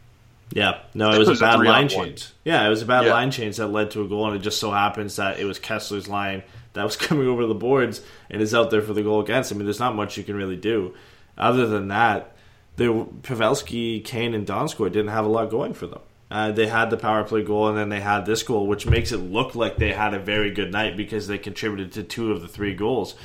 Yeah, no, it was, It was a bad line one. change. Yeah, it was a bad Yeah. line change that led to a goal, and it just so happens that it was Kesler's line that was coming over the boards and is out there for the goal against. I mean, there's not much you can really do. Other than that, the Pavelski, Kane, and Donskoy didn't have a lot going for them. Uh, they had the power play goal, and then they had this goal, which makes it look like they had a very good night because they contributed to two of the three goals.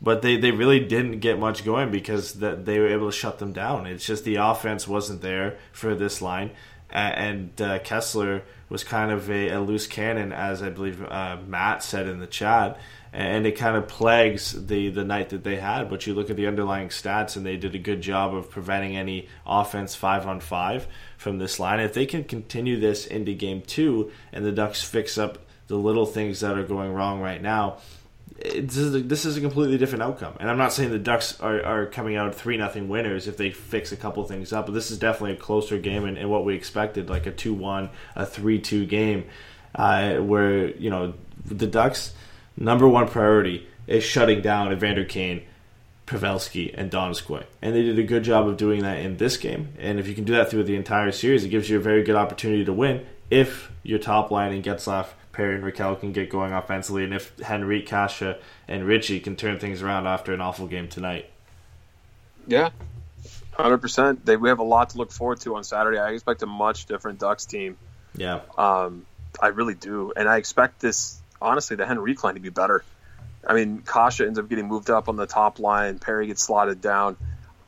But they, they really didn't get much going because that they were able to shut them down. It's just the offense wasn't there for this line, and uh, Kesler was kind of a, a loose cannon, as I believe uh, Matt said in the chat, and it kind of plagues the the night that they had. But you look at the underlying stats, and they did a good job of preventing any offense five on five from this line. If they can continue this into game two, and the Ducks fix up the little things that are going wrong right now, this is, a, this is a completely different outcome. And I'm not saying the Ducks are, are coming out three nothing winners if they fix a couple things up, but this is definitely a closer game and, what we expected, like a two one, a three two game, uh, where you know the Ducks' number one priority is shutting down Evander Kane. Pavelski and Donskoy. And they did a good job of doing that in this game. And if you can do that through the entire series, it gives you a very good opportunity to win if your top line and Getzlaf, Perry, and Rakell can get going offensively, and if Henrique, Kase, and Ritchie can turn things around after an awful game tonight. Yeah, hundred percent. They we have a lot to look forward to on Saturday. I expect a much different Ducks team. Yeah. Um, I really do, and I expect this honestly the Henrique line to be better. I mean, Kase ends up getting moved up on the top line. Perry gets slotted down.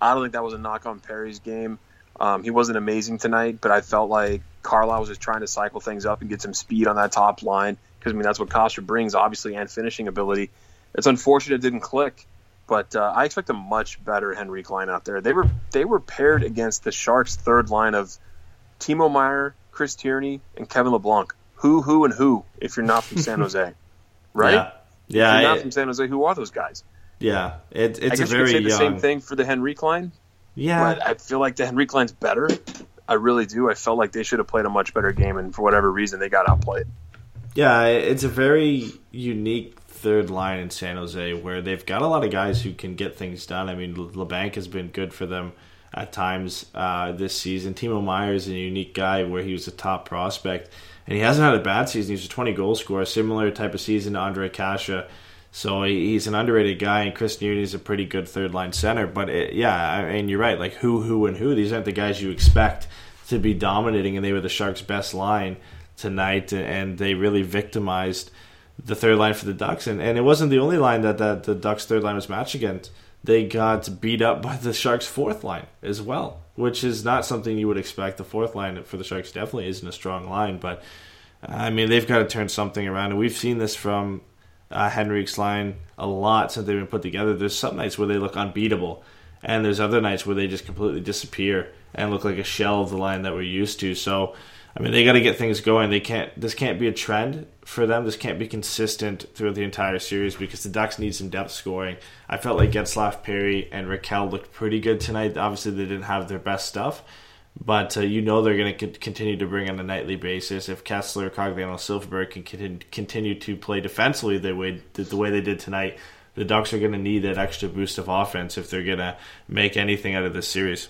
I don't think that was a knock on Perry's game. Um, he wasn't amazing tonight, but I felt like Carlyle was just trying to cycle things up and get some speed on that top line because I mean that's what Kase brings, obviously, and finishing ability. It's unfortunate it didn't click, but uh, I expect a much better Henrique line out there. They were they were paired against the Sharks' third line of Timo Meier, Chris Tierney, and Kevin Labanc. Who, who, and who? If you're not from San Jose, right? Yeah. If you're Yeah. not it- from San Jose, who are those guys? yeah. It, I it's a guess you could very say the young. same thing for the Henrique line, Yeah. but I feel like the Henrique line's better. I really do. I felt like they should have played a much better game, and for whatever reason, they got outplayed. Yeah, it's a very unique third line in San Jose where they've got a lot of guys who can get things done. I mean, Labanc has been good for them at times uh, this season. Timo Meier is a unique guy where he was a top prospect. and he hasn't had a bad season. He's a 20 goal scorer, similar type of season to Ondrej Kase. So he's an underrated guy, and Chris Tierney is a pretty good third line center. But it, yeah, I mean, you're right. Like who, who, and who. These aren't the guys you expect to be dominating, and they were the Sharks' best line tonight, and they really victimized the third line for the Ducks. And, and it wasn't the only line that, that the Ducks' third line was matched against. They got beat up by the Sharks' fourth line as well, which is not something you would expect. The fourth line for the Sharks definitely isn't a strong line, but I mean, they've got to turn something around. And we've seen this from uh, Henrique's line a lot since they've been put together. There's some nights where they look unbeatable, and there's other nights where they just completely disappear and look like a shell of the line that we're used to. So, I mean, they got to get things going. They can't. This can't be a trend for them. This can't be consistent throughout the entire series because the Ducks need some depth scoring. I felt like Getzlaf, Perry, and Rakell looked pretty good tonight. Obviously, they didn't have their best stuff, but uh, you know they're going to continue to bring on a nightly basis. If Kesler, Cogliano, Silfverberg can continue to play defensively the way the way they did tonight, the Ducks are going to need that extra boost of offense if they're going to make anything out of this series.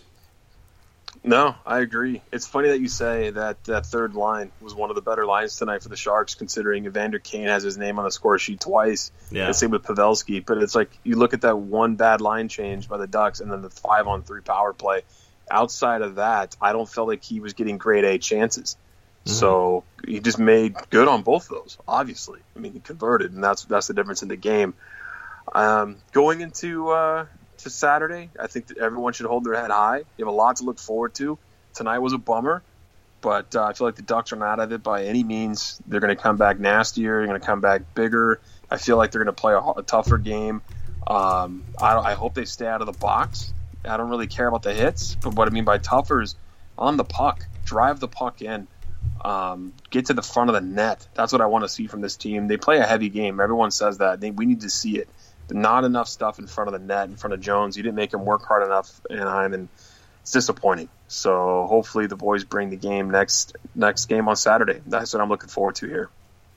No, I agree. It's funny that you say that that third line was one of the better lines tonight for the Sharks, considering Evander Kane has his name on the score sheet twice. Yeah. And same with Pavelski. But it's like you look at that one bad line change by the Ducks and then the five on three power play. Outside of that, I don't feel like he was getting grade A chances. Mm-hmm. So he just made good on both of those. Obviously, I mean he converted, and that's that's the difference in the game. Um, going into uh, to Saturday. I think that everyone should hold their head high. You have a lot to look forward to. Tonight was a bummer, but uh, I feel like the Ducks are not out of it by any means. They're going to come back nastier. They're going to come back bigger. I feel like they're going to play a, a tougher game. Um, I, I, hope they stay out of the box. I don't really care about the hits, but what I mean by tougher is on the puck, drive the puck in, um, get to the front of the net. That's what I want to see from this team. They play a heavy game. Everyone says that. They, we need to see it not enough stuff in front of the net, in front of Jones. You didn't make him work hard enough, Anaheim, and it's disappointing. So hopefully the boys bring the game next next game on Saturday. That's what I'm looking forward to here.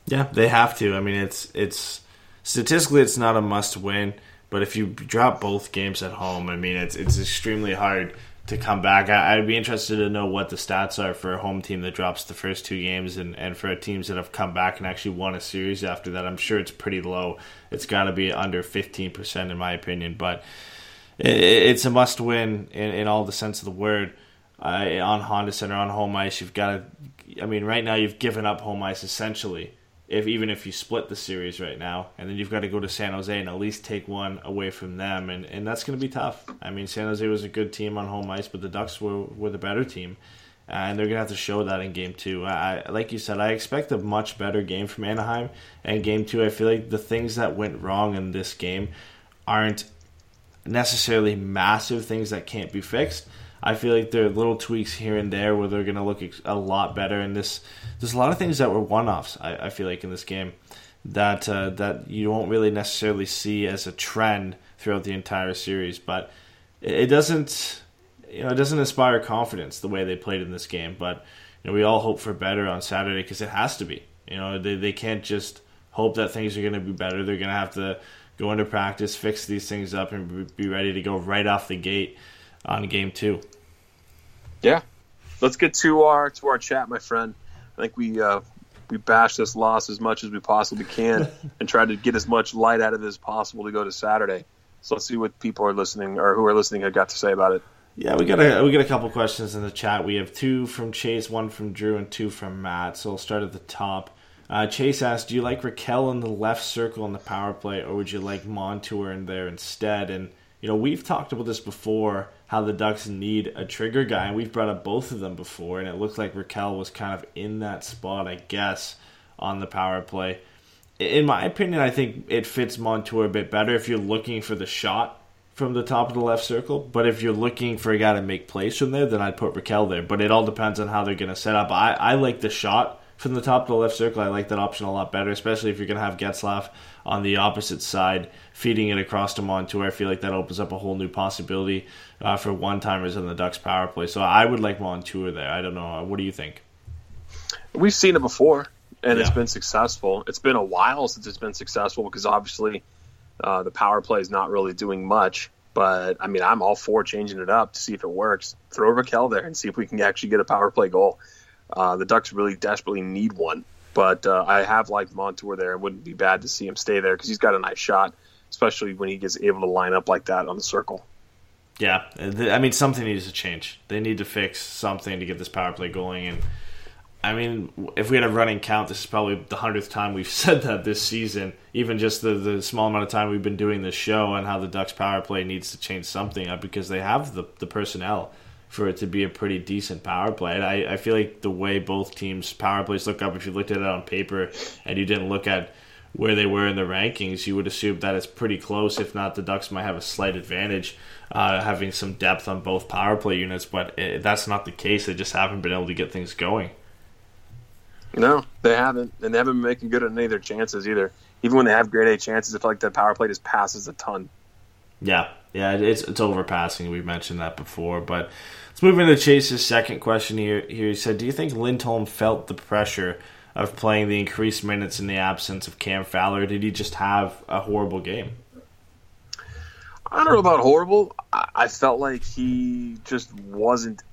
Yeah, they have to. I mean, it's it's statistically it's not a must win, but if you drop both games at home, I mean, it's it's extremely hard to come back. I, would be interested to know what the stats are for a home team that drops the first two games and, and for teams that have come back and actually won a series after that. I'm sure it's pretty low. It's got to be under 15%, in my opinion. But it, it's a must win in, in all the sense of the word. On Honda Center, on home ice, you've got to. I mean, right now you've given up home ice essentially if even if you split the series right now, and then you've got to go to San Jose and at least take one away from them, and, and that's going to be tough. I mean, San Jose was a good team on home ice, but the Ducks were, were the better team, and they're going to have to show that in Game Two. I, like you said, I expect a much better game from Anaheim, and Game Two, I feel like the things that went wrong in this game aren't necessarily massive things that can't be fixed. I feel like there are little tweaks here and there where they're going to look a lot better. And this, there's a lot of things that were one-offs. I, I feel like in this game that uh, that you won't really necessarily see as a trend throughout the entire series. But it doesn't, you know, it doesn't inspire confidence the way they played in this game. But you know, we all hope for better on Saturday because it has to be. You know, they they can't just hope that things are going to be better. They're going to have to go into practice, fix these things up, and be ready to go right off the gate on game two. Yeah, let's get to our to our chat, my friend. I think we uh, we bashed this loss as much as we possibly can and try to get as much light out of it as possible to go to Saturday. So let's see what people are listening or who are listening have got to say about it. Yeah, we got a we got a couple questions in the chat. We have two from Chase, one from Drew, and two from Matt. So we'll start at the top. Uh, Chase asked, "Do you like Rakell in the left circle in the power play, or would you like Montour in there instead?" And you know, we've talked about this before how the Ducks need a trigger guy, and we've brought up both of them before, and it looked like Rakell was kind of in that spot, I guess, on the power play. In my opinion, I think it fits Montour a bit better if you're looking for the shot from the top of the left circle. But if you're looking for a guy to make plays from there, then I'd put Rakell there. But it all depends on how they're going to set up. I, I like the shot from the top of the left circle. I like that option a lot better, especially if you're going to have Getzlaf on the opposite side, feeding it across to Montour. I feel like that opens up a whole new possibility uh, for one timers in the Ducks power play. So I would like Montour there. I don't know. What do you think? We've seen it before, and yeah. it's been successful. It's been a while since it's been successful because obviously uh, the power play is not really doing much. But I mean, I'm all for changing it up to see if it works. Throw Rakell there and see if we can actually get a power play goal. Uh, the Ducks really desperately need one, but uh, I have liked Montour there. It wouldn't be bad to see him stay there because he's got a nice shot, especially when he gets able to line up like that on the circle. Yeah, I mean something needs to change. They need to fix something to get this power play going. And I mean, if we had a running count, this is probably the hundredth time we've said that this season. Even just the the small amount of time we've been doing this show and how the Ducks power play needs to change something up because they have the the personnel for it to be a pretty decent power play. And I, I feel like the way both teams' power plays look up, if you looked at it on paper and you didn't look at where they were in the rankings, you would assume that it's pretty close. If not, the Ducks might have a slight advantage, uh, having some depth on both power play units. But it, that's not the case. They just haven't been able to get things going. No, they haven't, and they haven't been making good on any of their chances either. Even when they have grade A chances, I feel like the power play just passes a ton. Yeah, yeah, it's it's overpassing. We've mentioned that before, but let's move into Chase's second question here. Here he said, "Do you think Lindholm felt the pressure?" of playing the increased minutes in the absence of Cam Fowler? Did he just have a horrible game? I don't know about horrible. I felt like he just wasn't.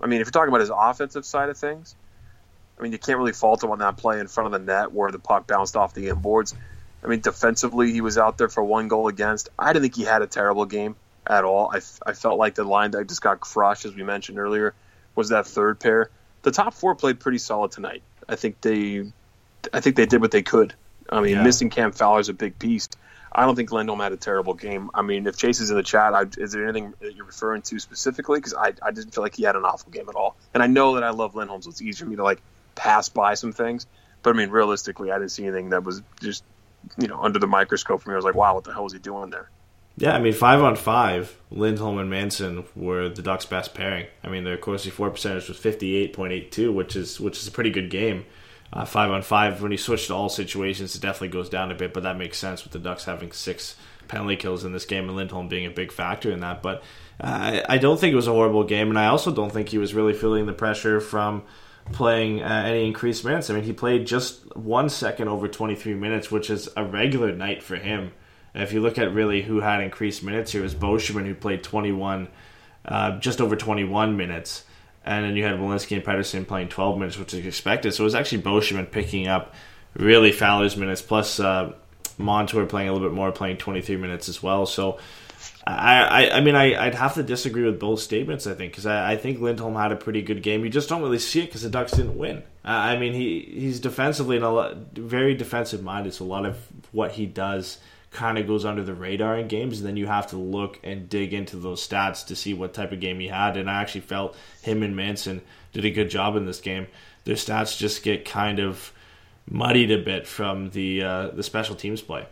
I mean, if you're talking about his offensive side of things, I mean, you can't really fault him on that play in front of the net where the puck bounced off the inboards. I mean, defensively, he was out there for one goal against. I didn't think he had a terrible game at all. I, I felt like the line that just got crushed, as we mentioned earlier, was that third pair. The top four played pretty solid tonight. I think they, I think they did what they could. I mean, yeah. missing Cam Fowler is a big piece. I don't think Lindholm had a terrible game. I mean, if Chase is in the chat, I, is there anything that you're referring to specifically? Because I, I didn't feel like he had an awful game at all. And I know that I love Lindholm, so it's easier for me to like pass by some things. But I mean, realistically, I didn't see anything that was just you know under the microscope for me. I was like, wow, what the hell was he doing there? Yeah, I mean, five on five, Lindholm and Manson were the Ducks' best pairing. I mean, their Corsi for percentage was fifty eight point eight two, which is which is a pretty good game. Uh, five on five, when you switch to all situations, it definitely goes down a bit, but that makes sense with the Ducks having six penalty kills in this game and Lindholm being a big factor in that. But uh, I, I don't think it was a horrible game, and I also don't think he was really feeling the pressure from playing uh, any increased minutes. I mean, he played just one second over 23 minutes, which is a regular night for him. And if you look at really who had increased minutes here, it was Beauchemin who played 21, uh, just over 21 minutes. And then you had Welinski and Pettersson playing 12 minutes, which is expected. So it was actually Beauchemin picking up really Fowler's minutes, plus uh, Montour playing a little bit more, playing 23 minutes as well. So I, I, I mean, I, would have to disagree with both statements. I think because I, I, think Lindholm had a pretty good game. You just don't really see it because the Ducks didn't win. Uh, I mean, he he's defensively and a lot, very defensive minded. So a lot of what he does kind of goes under the radar in games, and then you have to look and dig into those stats to see what type of game he had. And I actually felt him and Manson did a good job in this game. Their stats just get kind of muddied a bit from the uh, the special teams play.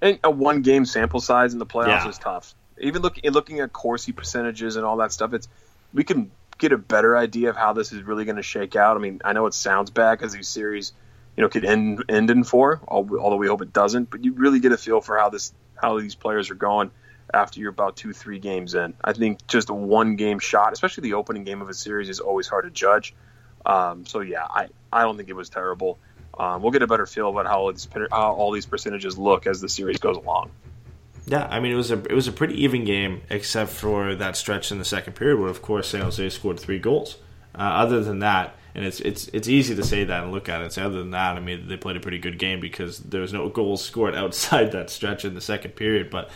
And a one game sample size in the playoffs yeah. is tough. Even looking looking at Corsi percentages and all that stuff, it's we can get a better idea of how this is really going to shake out. I mean, I know it sounds bad because these series, you know, could end end in four, although we hope it doesn't. But you really get a feel for how this how these players are going after you're about two three games in. I think just a one game shot, especially the opening game of a series, is always hard to judge. Um, so yeah, I I don't think it was terrible um, we'll get a better feel about how, these, how all these percentages look as the series goes along. Yeah, I mean it was a it was a pretty even game except for that stretch in the second period where of course San Jose scored three goals. Uh, other than that, and it's it's it's easy to say that and look at it say other than that, I mean they played a pretty good game because there was no goals scored outside that stretch in the second period. But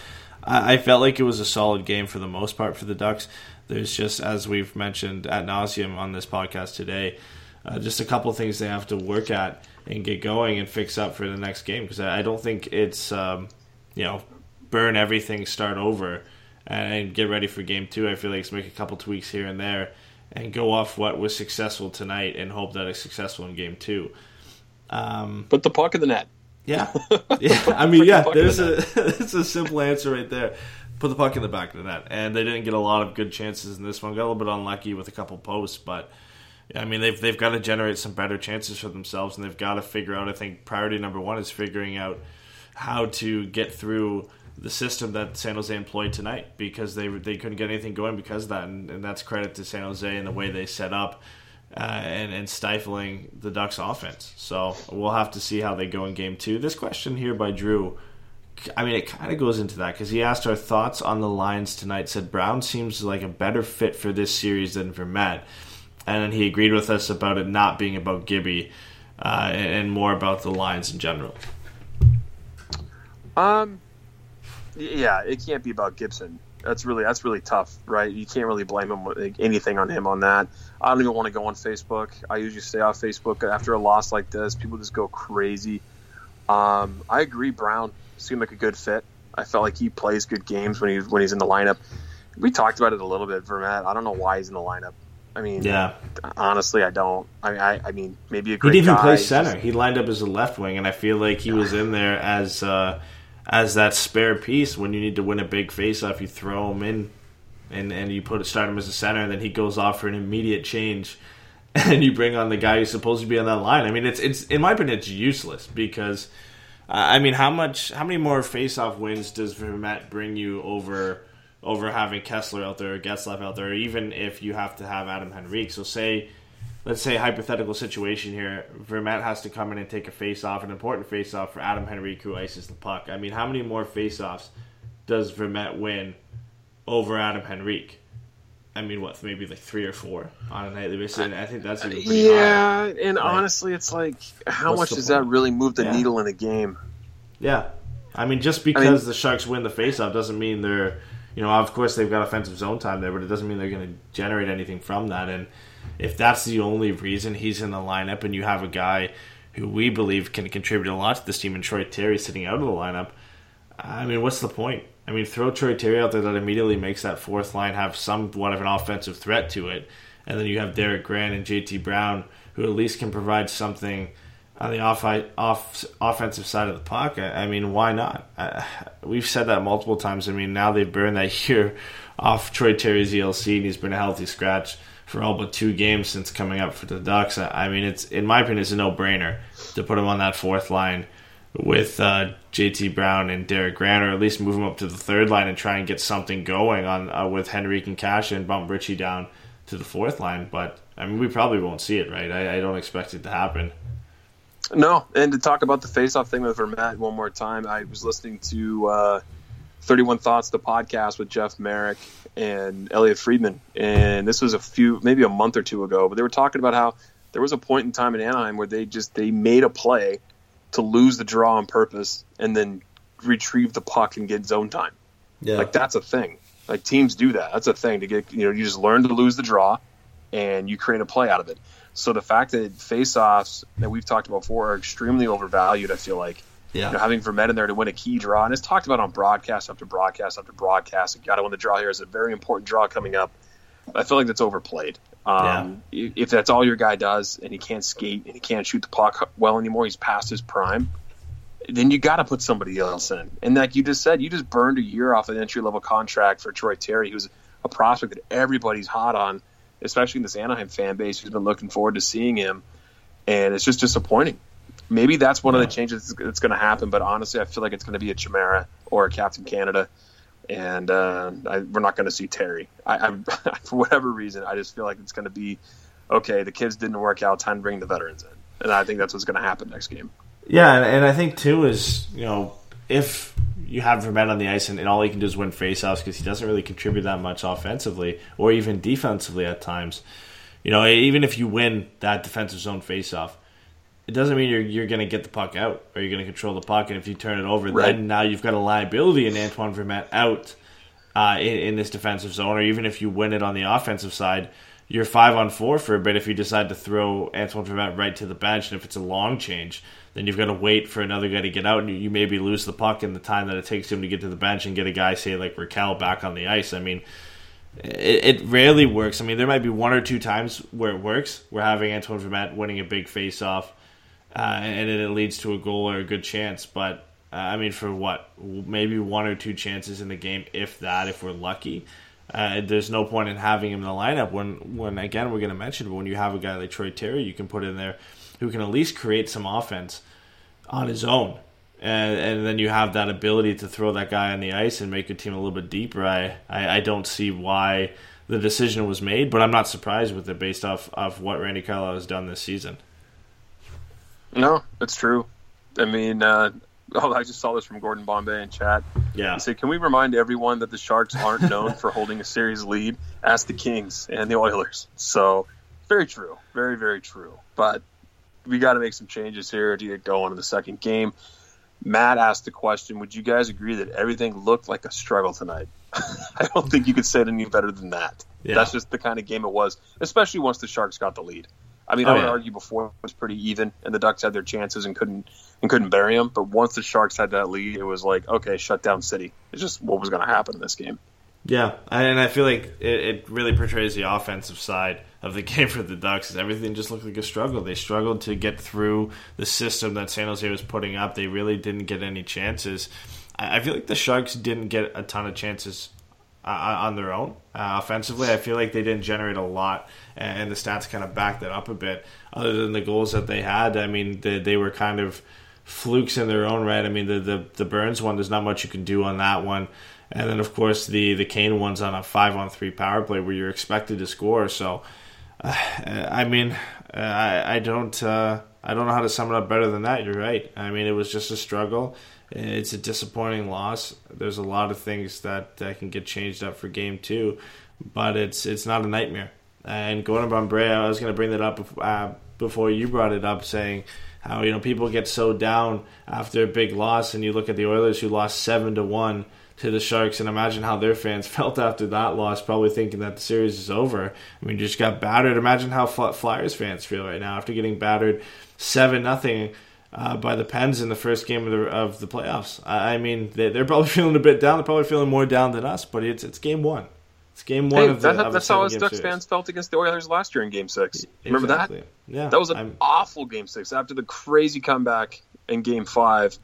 I, I felt like it was a solid game for the most part for the Ducks. There's just as we've mentioned at nauseum on this podcast today, uh, just a couple things they have to work at and get going and fix up for the next game because I don't think it's um, you know burn everything, start over, and get ready for game two. I feel like it's make a couple tweaks here and there and go off what was successful tonight and hope that it's successful in game two. Um, Put the puck in the net. Yeah, yeah. I mean, yeah. There's a it's a simple answer right there. Put the puck in the back of the net, and they didn't get a lot of good chances in this one. Got a little bit unlucky with a couple posts, but I mean, they've they've got to generate some better chances for themselves, and they've got to figure out. I think priority number one is figuring out how to get through the system that San Jose employed tonight because they they couldn't get anything going because of that, and, and that's credit to San Jose and the way they set up uh, and and stifling the Ducks' offense. So we'll have to see how they go in game two. This question here by Drew. I mean, it kind of goes into that because he asked our thoughts on the lines tonight. Said Brown seems like a better fit for this series than Vermette and then he agreed with us about it not being about Gibby uh, and, more about the lines in general. Um, yeah, it can't be about Gibson. That's really that's really tough, right? You can't really blame him like, anything on him on that. I don't even want to go on Facebook. I usually stay off Facebook after a loss like this. People just go crazy. Um, I agree. Brown seemed like a good fit. I felt like he plays good games when he's when he's in the lineup. We talked about it a little bit, Vermette. I don't know why he's in the lineup. I mean, Yeah. honestly, I don't. I mean, I, I mean, maybe a He great didn't even guy. play center. just- He lined up as a left wing, and I feel like he was in there as uh, as that spare piece when you need to win a big faceoff. You throw him in, and and you put start him as a center, and then he goes off for an immediate change, and you bring on the guy who's supposed to be on that line. I mean, it's it's in my opinion, it's useless because. uh, I mean, how much? How many more face-off wins does Vermette bring you over over having Kesler out there or Getzlaf out there? Even if you have to have Adam Henrique, so say let's say hypothetical situation here, Vermette has to come in and take a face off, an important face off for Adam Henrique who ices the puck. I mean, how many more face offs does Vermette win over Adam Henrique? I mean, what, maybe like three or four on a nightly basis? And I think that's even pretty high. Yeah, and Right. honestly, it's like how much does point? that really move the Yeah. needle in a game? Yeah. I mean, just because the Sharks win the faceoff doesn't mean they're, you know, of course they've got offensive zone time there, but it doesn't mean they're going to generate anything from that. And if that's the only reason he's in the lineup and you have a guy who we believe can contribute a lot to this team and Troy Terry sitting out of the lineup, I mean, what's the point? I mean, throw Troy Terry out there that immediately makes that fourth line have somewhat of an offensive threat to it. And then you have Derek Grant and JT Brown, who at least can provide something on the off, off offensive side of the puck. I, mean, why not? Uh, we've said that multiple times. I mean, now they've burned that year off Troy Terry's ELC, and he's been a healthy scratch for all but two games since coming up for the Ducks. I, mean, it's in my opinion, it's a no brainer to put him on that fourth line with uh, JT Brown and Derek Grant, or at least move him up to the third line and try and get something going on uh, with Henrique and Kase and bump Ritchie down to the fourth line. But I mean, we probably won't see it, right? I, I don't expect it to happen. No, and to talk about the face-off thing with Vermette one more time, I was listening to uh, 31 Thoughts, the podcast with Jeff Marek and Elliotte Friedman, and this was a few, maybe a month or two ago, but they were talking about how there was a point in time in Anaheim where they just they made a play to lose the draw on purpose and then retrieve the puck and get zone time. Yeah. Like that's a thing. Like teams do that. That's a thing to get. You know, you just learn to lose the draw, and you create a play out of it. So the fact that face-offs that we've talked about before are extremely overvalued, I feel like. yeah. You know, having Vermette in there to win a key draw, and it's talked about on broadcast after broadcast after broadcast. You got to win the draw here. It's a very important draw coming up. I feel like that's overplayed. Um, If that's all your guy does, and he can't skate and he can't shoot the puck well anymore, he's past his prime. Then you got to put somebody else in. And like you just said, you just burned a year off an entry level contract for Troy Terry, who's a prospect that everybody's hot on, especially in this Anaheim fan base who's been looking forward to seeing him. And it's just disappointing. Maybe that's one of the changes that's going to happen, but honestly, I feel like it's going to be a Chimera or a Captain Canada, and uh, I, we're not going to see Terry. I, I, for whatever reason, I just feel like it's going to be okay. The kids didn't work out. Time to bring the veterans in, and I think that's what's going to happen next game. Yeah, and I think too is you know if you have Vermette on the ice and, and all he can do is win faceoffs because he doesn't really contribute that much offensively or even defensively at times. You know, even if you win that defensive zone faceoff, it doesn't mean you're you're going to get the puck out or you're going to control the puck. And if you turn it over, Right. then now you've got a liability in Antoine Vermette out uh, in, in this defensive zone. Or even if you win it on the offensive side, you're five on four for a bit if you decide to throw Antoine Vermette right to the bench. And if it's a long change, then you've got to wait for another guy to get out, and you, you maybe lose the puck in the time that it takes him to get to the bench and get a guy, say like Rakell, back on the ice. I mean, it, it rarely works. I mean, there might be one or two times where it works. We're having Antoine Vermette winning a big face-off, uh, and it leads to a goal or a good chance. But uh, I mean, for what? Maybe one or two chances in the game, if that, if we're lucky. Uh, there's no point in having him in the lineup when, when again, we're going to mention, when you have a guy like Troy Terry, you can put in there who can at least create some offense on his own. And, and then you have that ability to throw that guy on the ice and make your team a little bit deeper. I, I, I don't see why the decision was made, but I'm not surprised with it based off of what Randy Carlyle has done this season. No, it's true. I mean, uh, oh, I just saw this from Gordon Bombay in chat. Yeah. He said, "Can we remind everyone that the Sharks aren't known for holding a series lead Ask the Kings and the Oilers?" So very true. Very, very true. But we got to make some changes here to get going in the second game. Matt asked the question Would you guys agree that everything looked like a struggle tonight? I don't think you could say it any better than that. Yeah. That's just the kind of game it was, especially once the Sharks got the lead. I mean, Oh, I would yeah. argue before it was pretty even, and the Ducks had their chances and couldn't and couldn't bury them. But once the Sharks had that lead, it was like, okay, shut down City. It's just what was going to happen in this game. Yeah, and I feel like it, it really portrays the offensive side of the game for the Ducks. Everything just looked like a struggle. They struggled to get through the system that San Jose was putting up. They really didn't get any chances. I feel like the Sharks didn't get a ton of chances uh, on their own. Uh, offensively, I feel like they didn't generate a lot, and the stats kind of back that up a bit. Other than the goals that they had, I mean, they, they were kind of flukes in their own right. I mean, the, the the Burns one, there's not much you can do on that one, and then of course the the Kane one's on a five on three power play where you're expected to score. So, uh, I mean, uh, I I don't uh, I don't know how to sum it up better than that. You're right. I mean, it was just a struggle. It's a disappointing loss. There's a lot of things that, that can get changed up for game two, but it's it's not a nightmare. And going to Brea, I was going to bring that up uh, before you brought it up, saying how you know people get so down after a big loss, and you look at the Oilers who lost seven to one to the Sharks, and imagine how their fans felt after that loss, probably thinking that the series is over. I mean, you just got battered. Imagine how Flyers fans feel right now after getting battered seven nothing uh, by the Pens in the first game of the of the playoffs. I, I mean, they, they're probably feeling a bit down. They're probably feeling more down than us, but it's it's game one. It's game one Hey, of the. that, of that's how us Ducks series. fans felt against the Oilers last year in Game Six. Remember Exactly. that? Yeah, That was an I'm- awful Game Six after the crazy comeback in Game Five.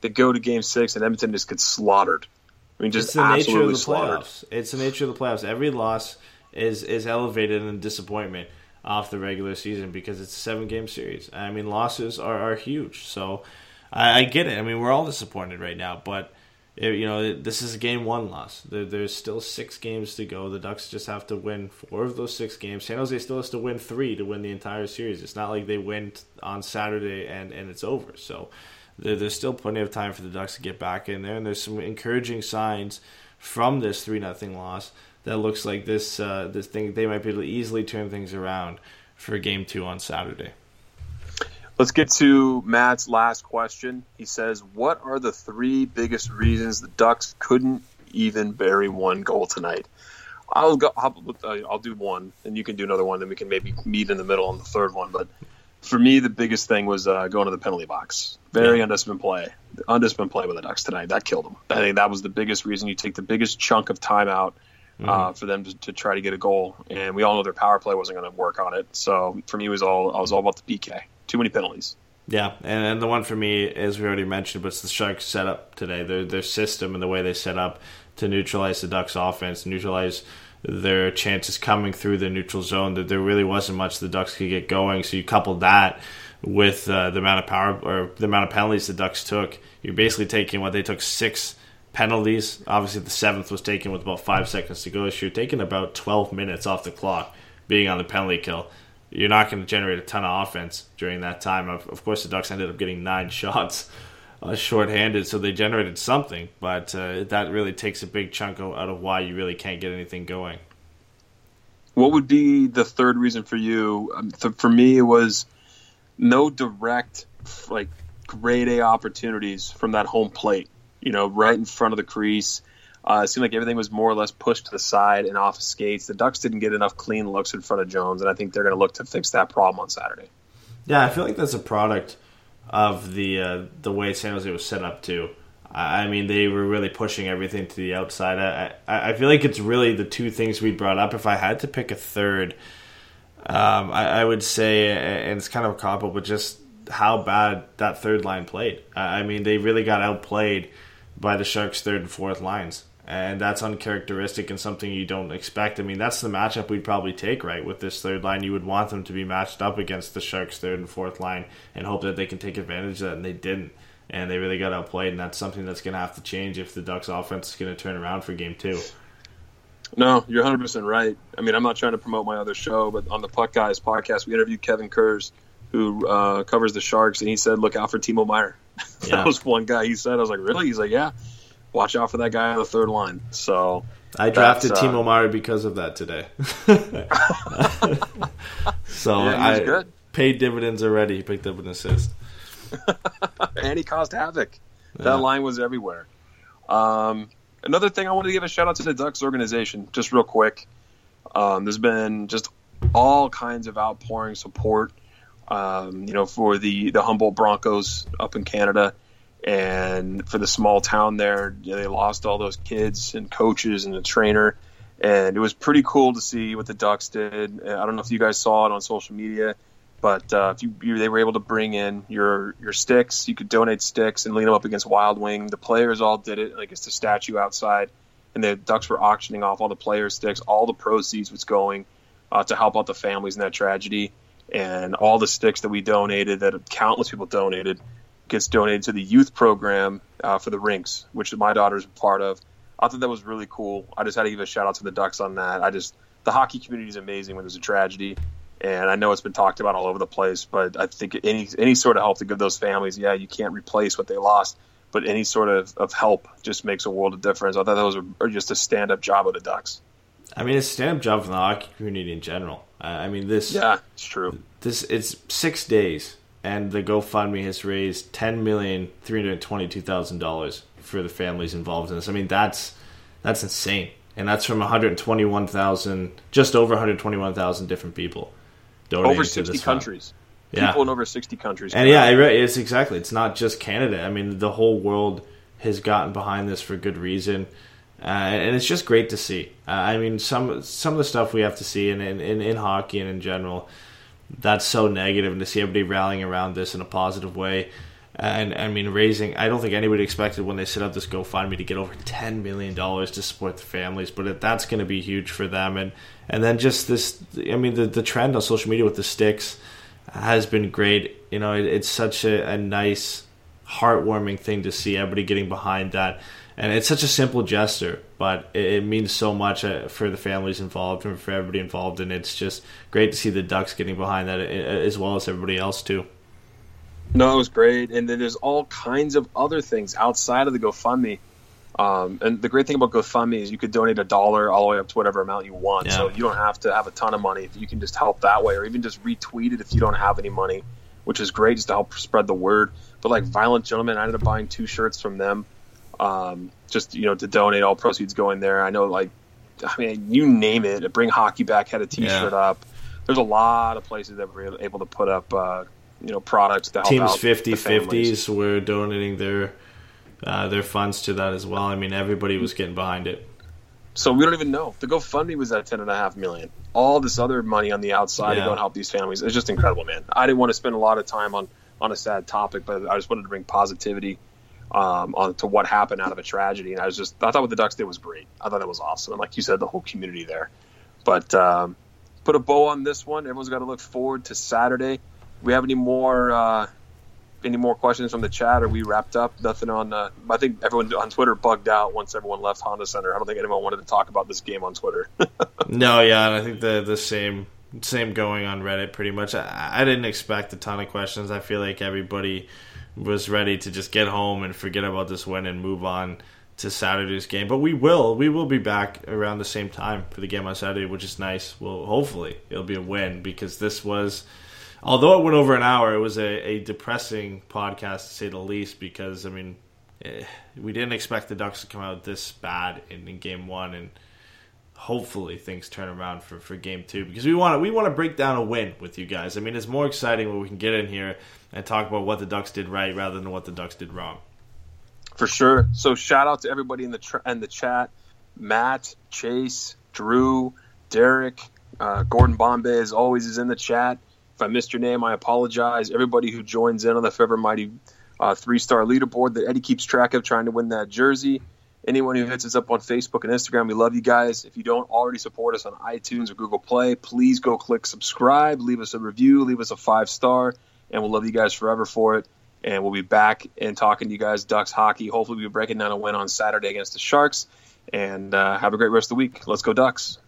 They go to Game Six and Edmonton just gets slaughtered. I mean, just it's the nature of the slaughtered. playoffs. It's the nature of the playoffs. Every loss is is elevated in disappointment off the regular season because it's a seven game series. I mean, losses are, are huge. So I, I get it. I mean, we're all disappointed right now, but eh, you know this is a game one loss. There, there's still six games to go. The Ducks just have to win four of those six games. San Jose still has to win three to win the entire series. It's not like they win on Saturday and and it's over. So there's still plenty of time for the Ducks to get back in there, and there's some encouraging signs from this three nothing loss that looks like this uh, this thing they might be able to easily turn things around for game two on Saturday. Let's get to Matt's last question. He says, "What are the three biggest reasons the Ducks couldn't even bury one goal tonight?" I'll go. I'll, I'll do one, and you can do another one. Then we can maybe meet in the middle on the third one. But for me, the biggest thing was uh, going to the penalty box. Very Yeah. undisciplined play. Undisciplined play with the Ducks tonight. That killed them. I think that was the biggest reason. You take the biggest chunk of time out uh, for them to, to try to get a goal, and we all know their power play wasn't going to work on it. So for me, it was all I was all about the PK. Too many penalties. Yeah, and, and the one for me, as we already mentioned, was the Sharks setup today. Their their system and the way they set up to neutralize the Ducks' offense, neutralize their chances coming through the neutral zone. That there really wasn't much the Ducks could get going. So you couple that with uh, the amount of power or the amount of penalties the Ducks took. You're basically taking what they took six penalties. Obviously, the seventh was taken with about five seconds to go. So you're taking about 12 minutes off the clock being on the penalty kill. You're not going to generate a ton of offense during that time. Of, of course, the Ducks ended up getting nine shots uh, shorthanded, so they generated something, but uh, that really takes a big chunk out of why you really can't get anything going. What would be the third reason for you? Um, th- for me, it was no direct, like, grade A opportunities from that home plate. You know, right in front of the crease. Uh, it seemed like everything was more or less pushed to the side and off skates. The Ducks didn't get enough clean looks in front of Jones, and I think they're going to look to fix that problem on Saturday. Yeah, I feel like that's a product of the uh, the way San Jose was set up too. I mean, they were really pushing everything to the outside. I, I I feel like it's really the two things we brought up. If I had to pick a third, um, I, I would say, and it's kind of a cop out, but just how bad that third line played. I mean, they really got outplayed by the Sharks' third and fourth lines. And that's uncharacteristic and something you don't expect. I mean, that's the matchup we'd probably take, right? With this third line, you would want them to be matched up against the Sharks' third and fourth line and hope that they can take advantage of that, and they didn't. And they really got outplayed, and that's something that's going to have to change if the Ducks' offense is going to turn around for game two. No, you're 100% right. I mean, I'm not trying to promote my other show, but on the Puck Guys podcast, we interviewed Kevin Kurz, who uh, covers the Sharks, and he said, look out for Timo Meier. Yeah. that was one guy he said. I was like, really? He's like, yeah, watch out for that guy on the third line. So I drafted uh, Timo Meier because of that today. so Yeah, I good. paid dividends already. He picked up an assist. and he caused havoc. Yeah. That line was everywhere. Um, another thing I wanted to give a shout out to the Ducks organization, just real quick. Um, there's been just all kinds of outpouring support, um, you know, for the the Humboldt Broncos up in Canada, and for the small town there. You know, they lost all those kids and coaches and the trainer, and it was pretty cool to see what the Ducks did. I don't know if you guys saw it on social media. But uh, if you, you they were able to bring in your your sticks, you could donate sticks and lean them up against Wild Wing. The players all did it. Like it's the statue outside, and the Ducks were auctioning off all the player sticks. All the proceeds was going uh, to help out the families in that tragedy, and all the sticks that we donated, that countless people donated, gets donated to the youth program uh, for the rinks, which my daughter's a part of. I thought that was really cool. I just had to give a shout out to the Ducks on that. I just the hockey community is amazing when there's a tragedy, and I know it's been talked about all over the place. But I think any any sort of help to give those families, yeah, you can't replace what they lost, but any sort of, of help just makes a world of difference. I thought that was a, just a stand up job of the Ducks. I mean, it's a stand-up job for the hockey community in general. I I mean, this Yeah, it's true. this it's six days, and the GoFundMe has raised ten million three hundred twenty-two thousand dollars for the families involved in this. I mean, that's that's insane, and that's from one hundred twenty-one thousand, just over one hundred twenty-one thousand different people. donating Over to sixty this fund. countries. Yeah. People in over sixty countries. And yeah, it it's exactly. It's not just Canada. I mean, the whole world has gotten behind this for good reason, uh, and it's just great to see. Uh, I mean, some some of the stuff we have to see in in, in in hockey and in general, that's so negative, and to see everybody rallying around this in a positive way. And I mean, raising. I don't think anybody expected when they set up this GoFundMe to get over ten million dollars to support the families, but it, that's going to be huge for them. And and then just this. I mean, the the trend on social media with the sticks has been great. You know, it, it's such a, a nice, heartwarming thing to see everybody getting behind that. And it's such a simple gesture, but it, it means so much uh, for the families involved and for everybody involved. And it's just great to see the Ducks getting behind that as well as everybody else, too. No, it was great. And then there's all kinds of other things outside of the GoFundMe. Um, and the great thing about GoFundMe is you could donate a dollar all the way up to whatever amount you want. Yeah. So you don't have to have a ton of money. You can just help that way, or even just retweet it if you don't have any money, which is great just to help spread the word. But like Violent Gentlemen, I ended up buying two shirts from them, um, just you know to donate. All proceeds going there. I know, like, I mean, you name it. Bring Hockey Back had a T-shirt Yeah. up. There's a lot of places that were able to put up, uh, you know, products to help Teams out 50 50s were donating their uh, their funds to that as well. I mean, everybody was getting behind it. So we don't even know. The GoFundMe was at ten and a half million. All this other money on the outside to go and help these families. It's just incredible, man. I didn't want to spend a lot of time on on a sad topic, but I just wanted to bring positivity um, on to what happened out of a tragedy. And I was just I thought what the Ducks did was great. I thought it was awesome, and like you said, the whole community there. But um, put a bow on this one. Everyone's got to look forward to Saturday. We have any more? Uh, any more questions from the chat? Are we wrapped up? Nothing on. Uh, I think everyone on Twitter bugged out once everyone left Honda Center. I don't think anyone wanted to talk about this game on Twitter. No, yeah, and I think the the same same going on Reddit pretty much. I, I didn't expect a ton of questions. I feel like everybody was ready to just get home and forget about this win and move on to Saturday's game. But we will we will be back around the same time for the game on Saturday, which is nice. Well, hopefully it'll be a win because this was although it went over an hour, it was a, a depressing podcast to say the least because I mean eh, we didn't expect the Ducks to come out this bad in, in game one and hopefully things turn around for, for game two because we want to we want to break down a win with you guys. I mean, it's more exciting when we can get in here and talk about what the Ducks did right rather than what the Ducks did wrong. For sure. So shout out to everybody in the tr- in the chat: Matt, Chase, Drew, Derek, uh, Gordon Bombay, as always, is in the chat. If I missed your name, I apologize. Everybody who joins in on the Fever Mighty uh, three star leaderboard that Eddie keeps track of, trying to win that jersey. Anyone who hits us up on Facebook and Instagram, we love you guys. If you don't already support us on iTunes or Google Play, please go click subscribe, leave us a review, leave us a five star, and we'll love you guys forever for it and we'll be back and talking to you guys Ducks hockey. Hopefully, we'll be breaking down a win on Saturday against the Sharks. And uh, have a great rest of the week. Let's go Ducks.